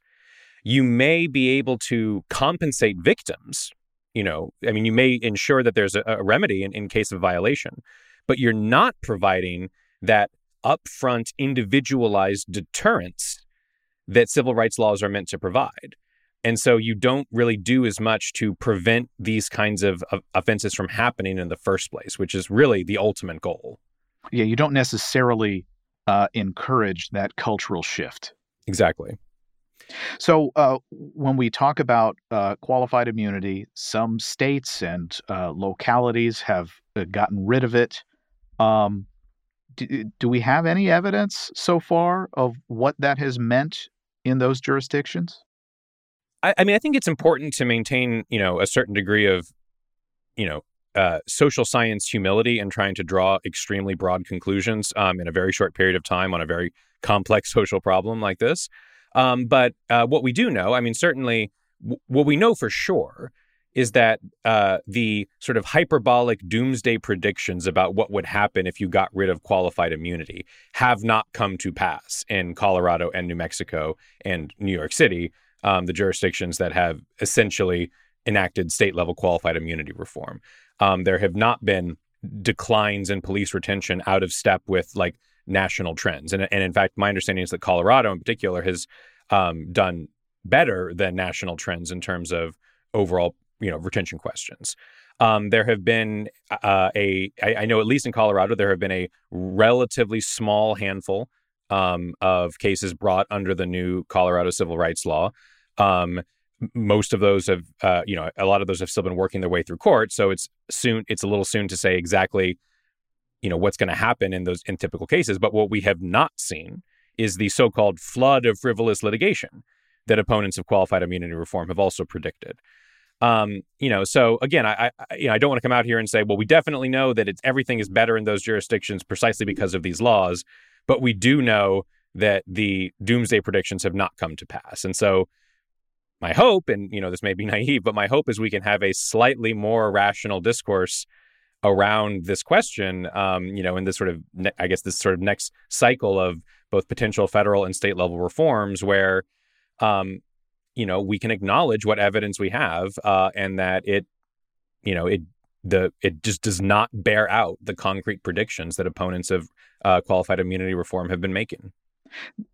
S6: you may be able to compensate victims. You know, I mean, you may ensure that there's a, a remedy in, in case of violation, but you're not providing that upfront individualized deterrence that civil rights laws are meant to provide. And so you don't really do as much to prevent these kinds of, of, offenses from happening in the first place, which is really the ultimate goal.
S1: Yeah, you don't necessarily uh, encourage that cultural shift.
S6: Exactly.
S1: So uh, when we talk about uh, qualified immunity, some states and uh, localities have uh, gotten rid of it. Um, do, do we have any evidence so far of what that has meant in those jurisdictions?
S6: I, I mean, I think it's important to maintain, you know, a certain degree of, you know, uh, social science humility and trying to draw extremely broad conclusions um, in a very short period of time on a very complex social problem like this. Um, but uh, what we do know, I mean, certainly w- what we know for sure is that uh, the sort of hyperbolic doomsday predictions about what would happen if you got rid of qualified immunity have not come to pass in Colorado and New Mexico and New York City um, the jurisdictions that have essentially enacted state level qualified immunity reform. Um, there have not been declines in police retention out of step with like national trends. And, and in fact, my understanding is that Colorado in particular has um, done better than national trends in terms of overall, you know, retention questions. Um, there have been uh, a, I, I know at least in Colorado, there have been a relatively small handful um, of cases brought under the new Colorado civil rights law. Um, most of those have, uh, you know, a lot of those have still been working their way through court. So it's soon, it's a little soon to say exactly, you know, what's going to happen in those in typical cases. But what we have not seen is the so-called flood of frivolous litigation that opponents of qualified immunity reform have also predicted. Um, you know, so again, I, I, you know, I don't want to come out here and say, well, we definitely know that it's everything is better in those jurisdictions precisely because of these laws. But we do know that the doomsday predictions have not come to pass. And so my hope, and you know, this may be naive, but my hope is we can have a slightly more rational discourse around this question. Um, you know, in this sort of, ne- I guess, this sort of next cycle of both potential federal and state level reforms, where, um, you know, we can acknowledge what evidence we have, uh, and that it, you know, it the it just does not bear out the concrete predictions that opponents of uh, qualified immunity reform have been making.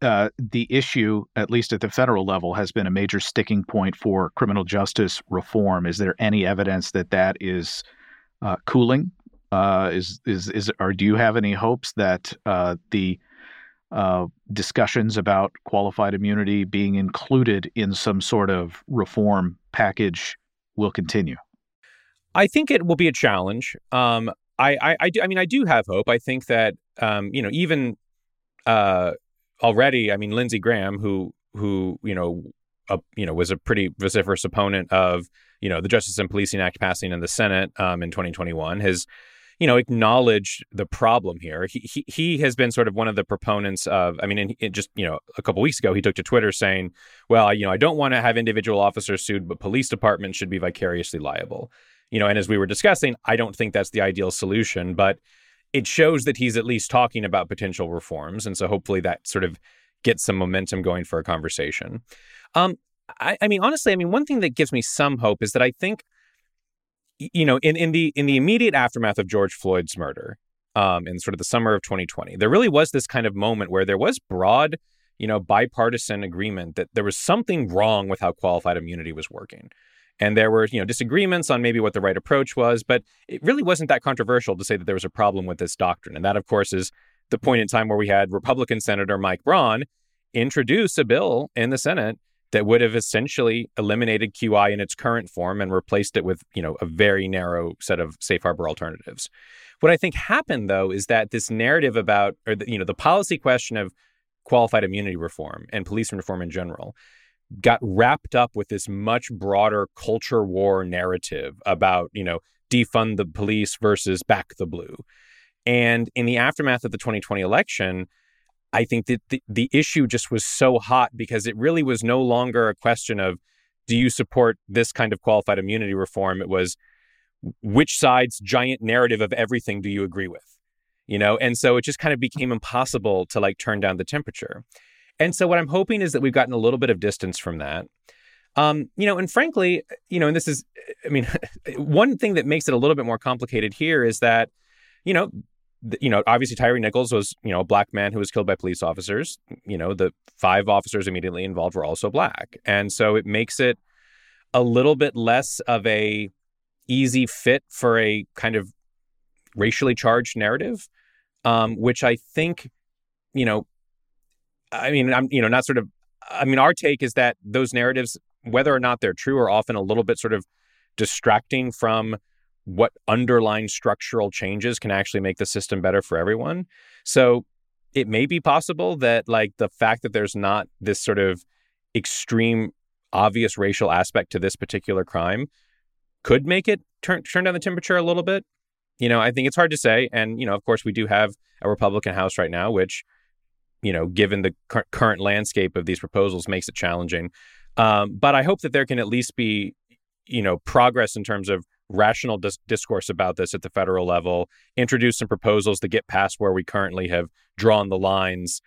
S1: Uh, the issue, at least at the federal level, has been a major sticking point for criminal justice reform. Is there any evidence that that is uh, cooling? Uh, is is is or do you have any hopes that uh, the uh, discussions about qualified immunity being included in some sort of reform package will continue?
S6: I think it will be a challenge. Um, I, I, I do. I mean, I do have hope. I think that um, you know, even uh, already, I mean, Lindsey Graham, who who you know, you know, was a pretty vociferous opponent of you know the Justice and Policing Act passing in the Senate um, in 2021, has you know acknowledged the problem here. He, he he has been sort of one of the proponents of. I mean, in, just you know, a couple weeks ago, he took to Twitter saying, "Well, you know, I don't want to have individual officers sued, but police departments should be vicariously liable." You know, and as we were discussing, I don't think that's the ideal solution, but it shows that he's at least talking about potential reforms, and so hopefully that sort of gets some momentum going for a conversation. Um, I, I mean, honestly, I mean, one thing that gives me some hope is that I think, you know, in in the in the immediate aftermath of George Floyd's murder, um, in sort of the summer of 2020, there really was this kind of moment where there was broad, you know, bipartisan agreement that there was something wrong with how qualified immunity was working. And there were, you know, disagreements on maybe what the right approach was, but it really wasn't that controversial to say that there was a problem with this doctrine. And that, of course, is the point in time where we had Republican Senator Mike Braun introduce a bill in the Senate that would have essentially eliminated QI in its current form and replaced it with, you know, a very narrow set of safe harbor alternatives. What I think happened though is that this narrative about or the, you know, the policy question of qualified immunity reform and police reform in general got wrapped up with this much broader culture war narrative about, you know, defund the police versus back the blue. And in the aftermath of the 2020 election, I think that the, the issue just was so hot because it really was no longer a question of do you support this kind of qualified immunity reform? It was which side's giant narrative of everything do you agree with? You know, and so it just kind of became impossible to like turn down the temperature. And so what I'm hoping is that we've gotten a little bit of distance from that. Um, you know, and frankly, you know, and this is, I mean, one thing that makes it a little bit more complicated here is that, you know, you know, obviously Tyree Nichols was, you know, a black man who was killed by police officers. You know, the five officers immediately involved were also black. And so it makes it a little bit less of a easy fit for a kind of racially charged narrative, um, which I think, you know, I mean, I'm, you know, not sort of, I mean, our take is that those narratives, whether or not they're true, are often a little bit sort of distracting from what underlying structural changes can actually make the system better for everyone. So it may be possible that, like, the fact that there's not this sort of extreme, obvious racial aspect to this particular crime could make it turn turn down the temperature a little bit. You know, I think it's hard to say. And, you know, of course, we do have a Republican House right now, which you know, given the cur- current landscape of these proposals, makes it challenging. Um, but I hope that there can at least be, you know, progress in terms of rational dis- discourse about this at the federal level, introduce some proposals to get past where we currently have drawn the lines.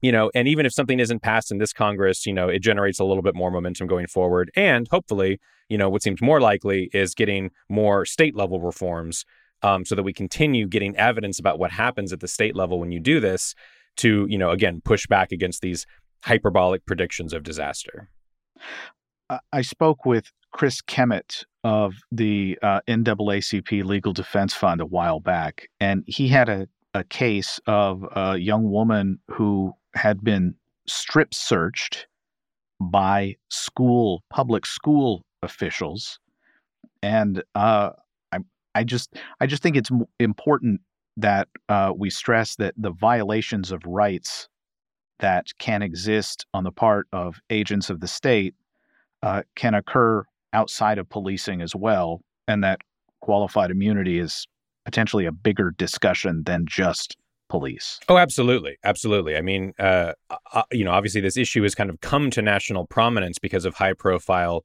S6: You know, and even if something isn't passed in this Congress, you know, it generates a little bit more momentum going forward. And hopefully, you know, what seems more likely is getting more state level reforms um, so that we continue getting evidence about what happens at the state level when you do this to, you know, again, push back against these hyperbolic predictions of disaster.
S1: I spoke with Chris Kemmitt of the uh, NAACP Legal Defense Fund a while back, and he had a, a case of a young woman who had been strip searched by school, public school officials, and uh, I, I just, I just think it's important that uh, we stress that the violations of rights that can exist on the part of agents of the state uh, can occur outside of policing as well, and that qualified immunity is potentially a bigger discussion than just police.
S6: Oh, absolutely, absolutely. I mean, uh, uh, you know, obviously this issue has kind of come to national prominence because of high-profile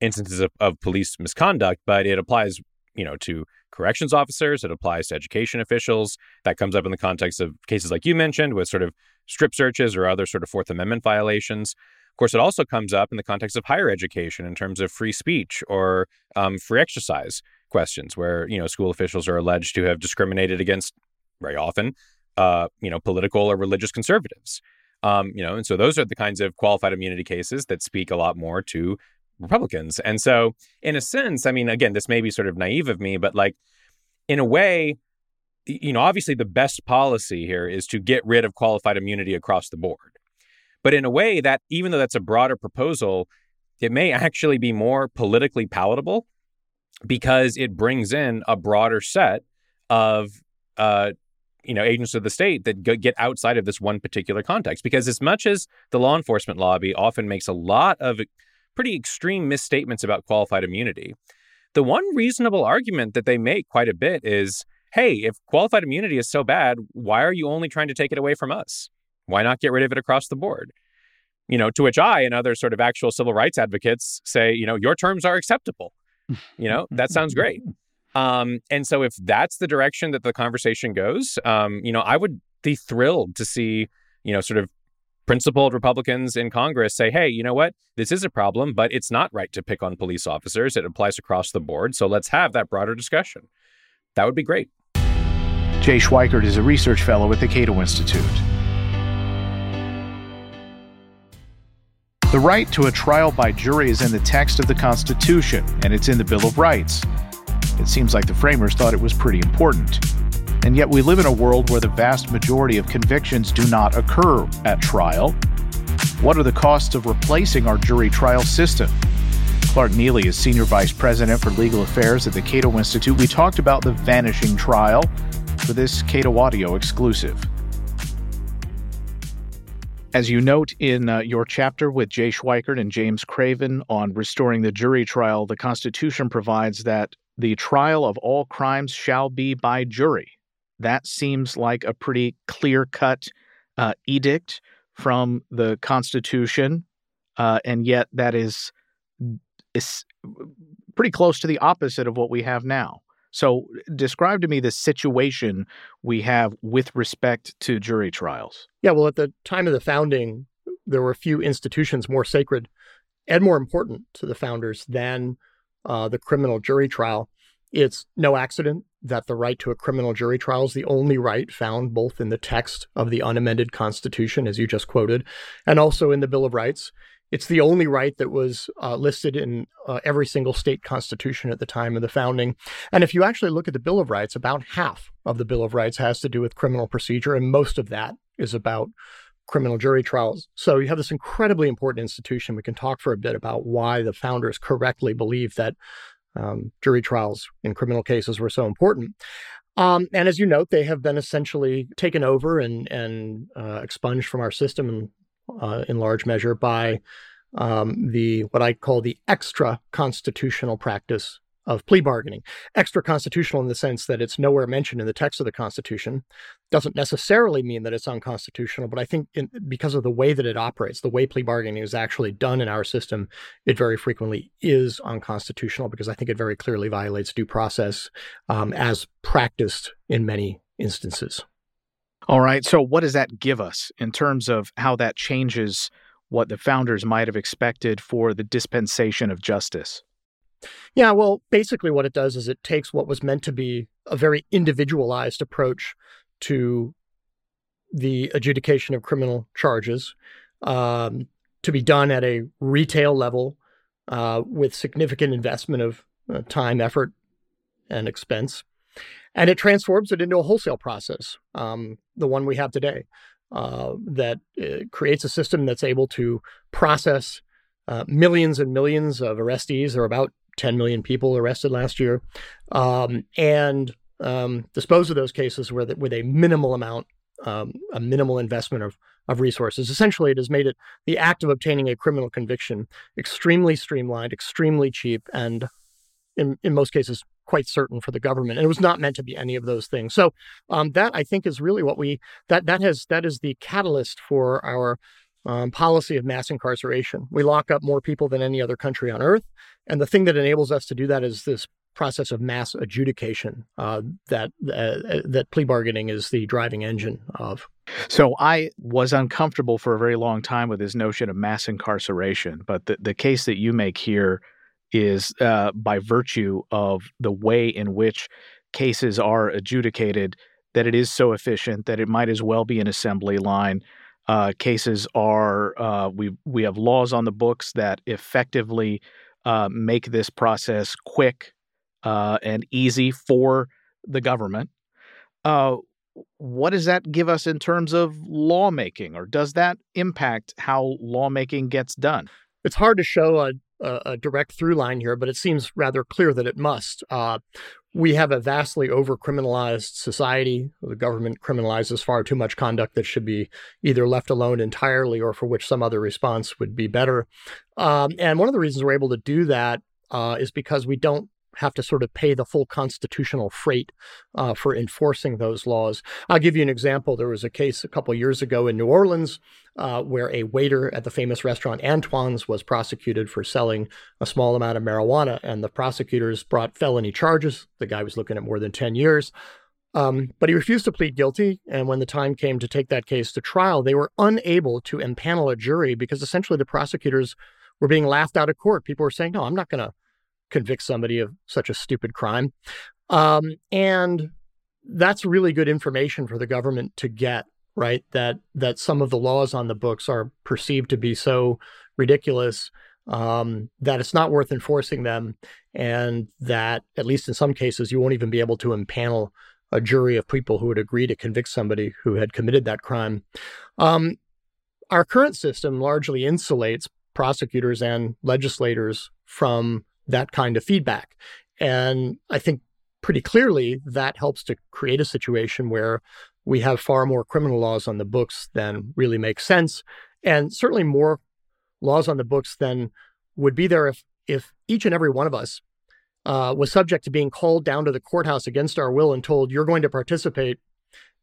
S6: instances of, of police misconduct, but it applies, you know, to corrections officers. It applies to education officials. That comes up in the context of cases like you mentioned with sort of strip searches or other sort of Fourth Amendment violations. Of course, it also comes up in the context of higher education in terms of free speech or um, free exercise questions, where you know school officials are alleged to have discriminated against very often, uh, you know, political or religious conservatives. Um, you know, and so those are the kinds of qualified immunity cases that speak a lot more to Republicans. And so, in a sense, I mean, again, this may be sort of naive of me, but like, in a way, you know, obviously the best policy here is to get rid of qualified immunity across the board. But in a way, that even though that's a broader proposal, it may actually be more politically palatable because it brings in a broader set of uh, you know agents of the state that get outside of this one particular context because as much as the law enforcement lobby often makes a lot of pretty extreme misstatements about qualified immunity. The one reasonable argument that they make quite a bit is hey if qualified immunity is so bad why are you only trying to take it away from us? Why not get rid of it across the board? You know to which i and other sort of actual civil rights advocates say you know your terms are acceptable. You know that sounds great. Um, and so if that's the direction that the conversation goes, um, you know, I would be thrilled to see, you know, sort of principled Republicans in Congress say, hey, you know what? This is a problem, but it's not right to pick on police officers. It applies across the board. So let's have that broader discussion. That would be great.
S1: Jay Schweikert is a research fellow at the Cato Institute. The right to a trial by jury is in the text of the Constitution, and it's in the Bill of Rights. It seems like the framers thought it was pretty important. And yet, we live in a world where the vast majority of convictions do not occur at trial. What are the costs of replacing our jury trial system? Clark Neily is Senior Vice President for Legal Affairs at the Cato Institute. We talked about the vanishing trial for this Cato Audio exclusive. As you note in uh, your chapter with Jay Schweikert and James Craven on restoring the jury trial, the Constitution provides that the trial of all crimes shall be by jury. That seems like a pretty clear cut uh, edict from the Constitution, uh, and yet that is, is pretty close to the opposite of what we have now. So, describe to me the situation we have with respect to jury trials.
S7: Yeah, well, at the time of the founding, there were few institutions more sacred and more important to the founders than uh, the criminal jury trial. It's no accident that the right to a criminal jury trial is the only right found both in the text of the unamended Constitution, as you just quoted, and also in the Bill of Rights. It's the only right that was uh, listed in uh, every single state constitution at the time of the founding. And if you actually look at the Bill of Rights, about half of the Bill of Rights has to do with criminal procedure, and most of that is about criminal jury trials. So you have this incredibly important institution. We can talk for a bit about why the founders correctly believed that um, jury trials in criminal cases were so important. Um, and as you note, they have been essentially taken over and and uh, expunged from our system in, uh, in large measure by um, the what I call the extra constitutional practice of plea bargaining. Extra constitutional in the sense that it's nowhere mentioned in the text of the Constitution. Doesn't necessarily mean that it's unconstitutional, but I think in, because of the way that it operates, the way plea bargaining is actually done in our system, it very frequently is unconstitutional because I think it very clearly violates due process um, as practiced in many instances.
S1: All right. So, what does that give us in terms of how that changes what the founders might have expected for the dispensation of justice?
S7: Yeah, well, basically, what it does is it takes what was meant to be a very individualized approach to the adjudication of criminal charges um, to be done at a retail level uh, with significant investment of uh, time, effort, and expense. And it transforms it into a wholesale process, um, the one we have today, uh, that uh, creates a system that's able to process uh, millions and millions of arrestees. Are about 10 million people arrested last year, um, and um, dispose of those cases with, with a minimal amount, um, a minimal investment of, of resources. Essentially, it has made it the act of obtaining a criminal conviction extremely streamlined, extremely cheap, and in, in most cases, quite certain for the government. And it was not meant to be any of those things. So um, that I think is really what we that that has that is the catalyst for our um, policy of mass incarceration. We lock up more people than any other country on earth. And the thing that enables us to do that is this process of mass adjudication uh, that uh, that plea bargaining is the driving engine of.
S1: So I was uncomfortable for a very long time with this notion of mass incarceration, but the, the case that you make here is uh, by virtue of the way in which cases are adjudicated that it is so efficient that it might as well be an assembly line uh, cases are uh, we we have laws on the books that effectively uh, make this process quick uh, and easy for the government. Uh, what does that give us in terms of lawmaking, or does that impact how lawmaking gets done?
S7: It's hard to show a, a, a, direct through line here, but it seems rather clear that it must. Uh, we have a vastly over criminalized society. The government criminalizes far too much conduct that should be either left alone entirely or for which some other response would be better. Um, and one of the reasons we're able to do that uh, is because we don't have to sort of pay the full constitutional freight uh, for enforcing those laws. I'll give you an example. There was a case a couple years ago in New Orleans uh, where a waiter at the famous restaurant Antoine's was prosecuted for selling a small amount of marijuana, and the prosecutors brought felony charges. The guy was looking at more than 10 years. Um, but he refused to plead guilty. And when the time came to take that case to trial, they were unable to impanel a jury because essentially the prosecutors were being laughed out of court. People were saying, no, I'm not going to convict somebody of such a stupid crime. Um, and that's really good information for the government to get, right? That that some of the laws on the books are perceived to be so ridiculous um, that it's not worth enforcing them, and that at least in some cases you won't even be able to impanel a jury of people who would agree to convict somebody who had committed that crime. Um, our current system largely insulates prosecutors and legislators from that kind of feedback. And I think pretty clearly that helps to create a situation where we have far more criminal laws on the books than really makes sense, and certainly more laws on the books than would be there if if each and every one of us uh, was subject to being called down to the courthouse against our will and told you're going to participate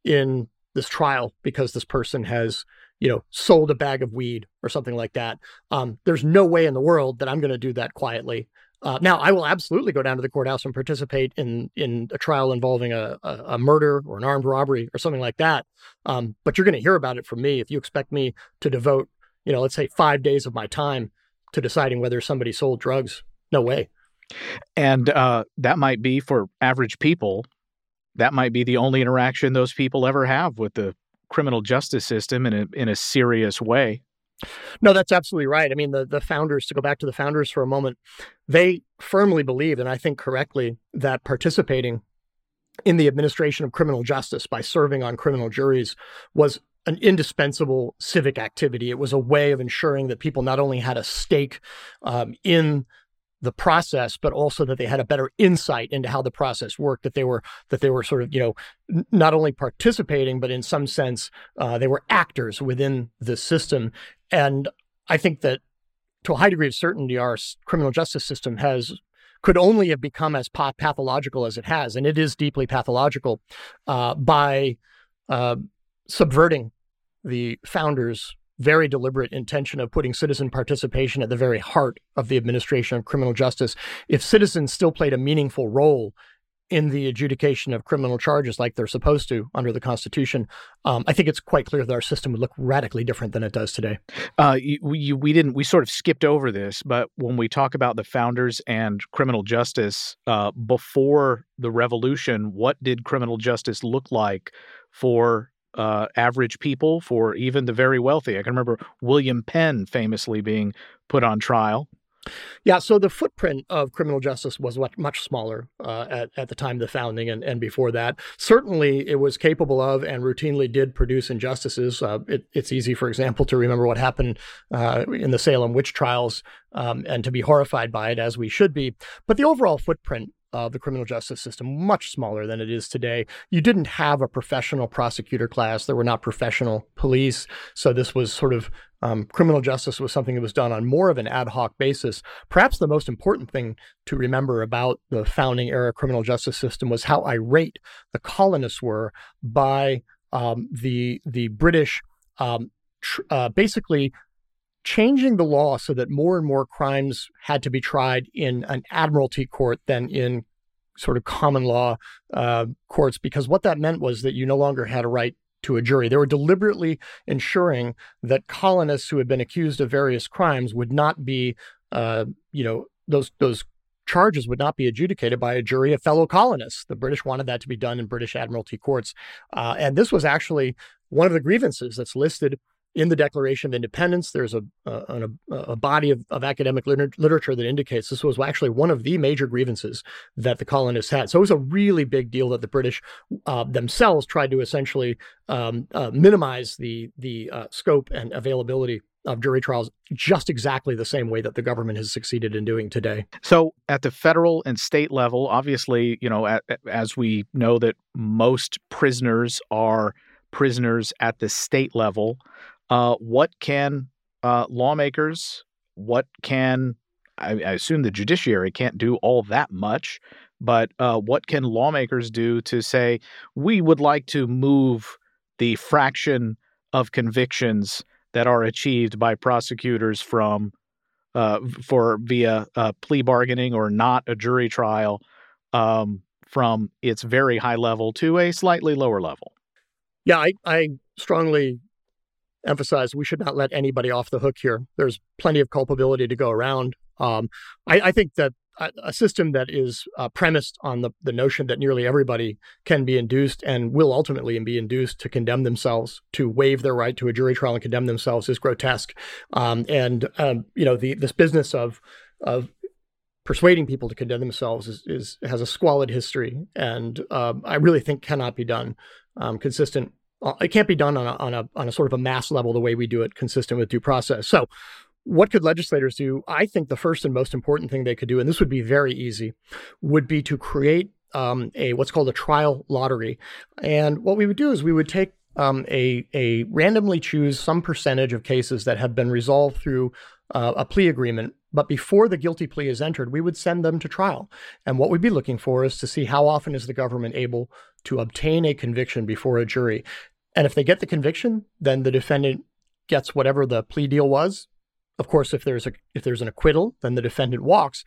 S7: in this trial because this person has you know sold a bag of weed or something like that. Um, there's no way in the world that i'm going to do that quietly uh, now, I will absolutely go down to the courthouse and participate in in a trial involving a, a, a murder or an armed robbery or something like that. Um, but you're going to hear about it from me if you expect me to devote, you know, let's say five days of my time to deciding whether somebody sold drugs. No way.
S1: And uh, that might be for average people. That might be the only interaction those people ever have with the criminal justice system in a in a serious way.
S7: No, that's absolutely right. I mean, the, the founders, to go back to the founders for a moment, they firmly believed, and I think correctly, that participating in the administration of criminal justice by serving on criminal juries was an indispensable civic activity. It was a way of ensuring that people not only had a stake um, in the process, but also that they had a better insight into how the process worked. That they were that they were sort of you know not only participating, but in some sense uh, they were actors within the system. And I think that to a high degree of certainty, our criminal justice system has could only have become as pathological as it has, and it is deeply pathological uh, by uh, subverting the founders' very deliberate intention of putting citizen participation at the very heart of the administration of criminal justice. If citizens still played a meaningful role in the adjudication of criminal charges like they're supposed to under the Constitution, um, I think it's quite clear that our system would look radically different than it does today.
S1: Uh, we, we didn't, we sort of skipped over this, but when we talk about the founders and criminal justice uh, before the revolution, what did criminal justice look like for uh, average people, for even the very wealthy. I can remember William Penn famously being put on trial.
S7: Yeah, so the footprint of criminal justice was much smaller uh, at, at the time of the founding and, and before that. Certainly, it was capable of and routinely did produce injustices. Uh, it, it's easy, for example, to remember what happened uh, in the Salem witch trials um, and to be horrified by it, as we should be. But the overall footprint of the criminal justice system, much smaller than it is today. You didn't have a professional prosecutor class. There were not professional police. So this was sort of um, criminal justice was something that was done on more of an ad hoc basis. Perhaps the most important thing to remember about the founding era criminal justice system was how irate the colonists were by um, the the British um, tr- uh, basically changing the law so that more and more crimes had to be tried in an admiralty court than in sort of common law uh, courts, because what that meant was that you no longer had a right to a jury. They were deliberately ensuring that colonists who had been accused of various crimes would not be, uh, you know, those those charges would not be adjudicated by a jury of fellow colonists. The British wanted that to be done in British admiralty courts, uh, and this was actually one of the grievances that's listed in the Declaration of Independence, there's a a, a body of, of academic liter- literature that indicates this was actually one of the major grievances that the colonists had. So it was a really big deal that the British uh, themselves tried to essentially um, uh, minimize the the uh, scope and availability of jury trials just exactly the same way that the government has succeeded in doing today.
S1: So, at the federal and state level, obviously, you know, at, as we know that most prisoners are prisoners at the state level, uh, what can uh, lawmakers, what can I, I, assume the judiciary can't do all that much, but uh, what can lawmakers do to say we would like to move the fraction of convictions that are achieved by prosecutors from uh, for via uh, plea bargaining or not a jury trial um, from its very high level to a slightly lower level.
S7: Yeah, I, I strongly emphasize we should not let anybody off the hook here. There's plenty of culpability to go around. Um, I, I, think that a system that is uh, premised on the, the notion that nearly everybody can be induced and will ultimately be induced to condemn themselves, to waive their right to a jury trial and condemn themselves is grotesque. Um, and, um, you know, the, this business of, of persuading people to condemn themselves is, is has a squalid history and uh, I really think cannot be done um, consistent. Uh, it can't be done on a, on a on a sort of a mass level the way we do it, consistent with due process. So, what could legislators do? I think the first and most important thing they could do, and this would be very easy, would be to create um, a what's called a trial lottery. And what we would do is we would take um, a a randomly choose some percentage of cases that have been resolved through uh, a plea agreement. But before the guilty plea is entered, we would send them to trial. And what we'd be looking for is to see how often is the government able to obtain a conviction before a jury. And if they get the conviction, then the defendant gets whatever the plea deal was of course, if there's a if there's an acquittal, then the defendant walks.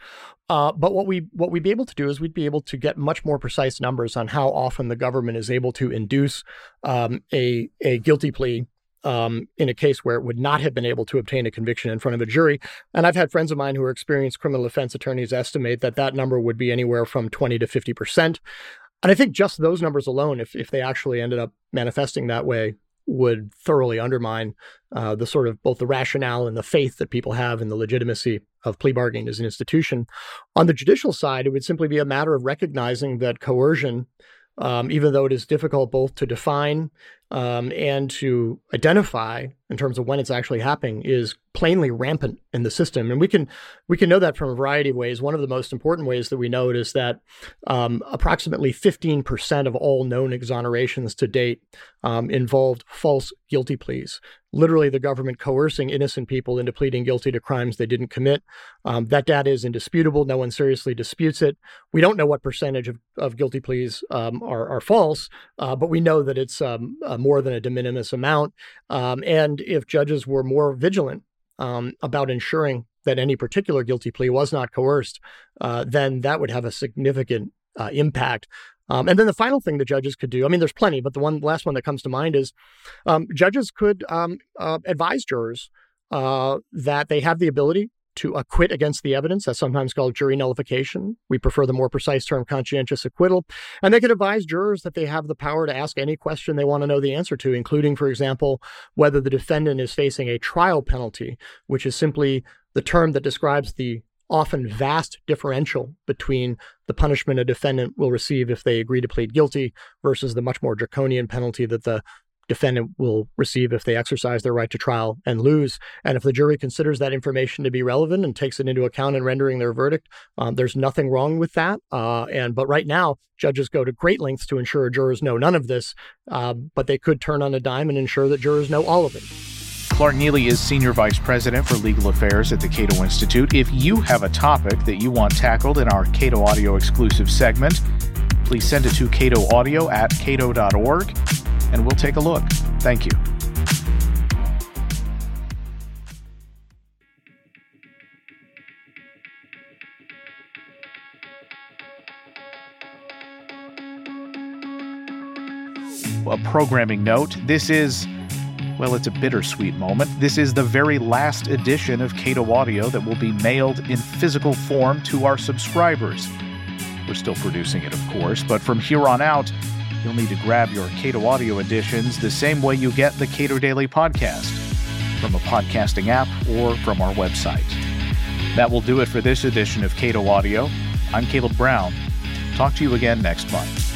S7: Uh, but what we what we'd be able to do is we'd be able to get much more precise numbers on how often the government is able to induce um, a a guilty plea um, in a case where it would not have been able to obtain a conviction in front of a jury. And I've had friends of mine who are experienced criminal defense attorneys estimate that that number would be anywhere from 20 to 50 percent. And I think just those numbers alone, if if they actually ended up manifesting that way, would thoroughly undermine uh, the sort of both the rationale and the faith that people have in the legitimacy of plea bargaining as an institution. On the judicial side, it would simply be a matter of recognizing that coercion, um, even though it is difficult both to define um, and to identify in terms of when it's actually happening is plainly rampant in the system and we can we can know that from a variety of ways one of the most important ways that we know it is that um, approximately 15% of all known exonerations to date um, involved false guilty pleas literally the government coercing innocent people into pleading guilty to crimes they didn't commit. Um, that data is indisputable. No one seriously disputes it. We don't know what percentage of, of guilty pleas um, are, are, false, uh, but we know that it's uh, more than a de minimis amount. Um, and if judges were more vigilant um, about ensuring that any particular guilty plea was not coerced, uh, then that would have a significant uh, impact um, and then the final thing the judges could do, I mean, there's plenty, but the one last one that comes to mind is um, judges could um, uh, advise jurors uh, that they have the ability to acquit against the evidence. That's sometimes called jury nullification. We prefer the more precise term conscientious acquittal. And they could advise jurors that they have the power to ask any question they want to know the answer to, including, for example, whether the defendant is facing a trial penalty, which is simply the term that describes the often vast differential between the punishment a defendant will receive if they agree to plead guilty versus the much more draconian penalty that the defendant will receive if they exercise their right to trial and lose. And if the jury considers that information to be relevant and takes it into account in rendering their verdict, um, there's nothing wrong with that. Uh, and but right now, judges go to great lengths to ensure jurors know none of this, uh, but they could turn on a dime and ensure that jurors know all of it.
S1: Clark Neily is Senior Vice President for Legal Affairs at the Cato Institute. If you have a topic that you want tackled in our Cato Audio exclusive segment, please send it to Cato Audio at cato.org and we'll take a look. Thank you. A programming note this is well, it's a bittersweet moment. This is the very last edition of Cato Audio that will be mailed in physical form to our subscribers. We're still producing it, of course, but from here on out, you'll need to grab your Cato Audio editions the same way you get the Cato Daily Podcast from a podcasting app or from our website. That will do it for this edition of Cato Audio. I'm Caleb Brown. Talk to you again next month.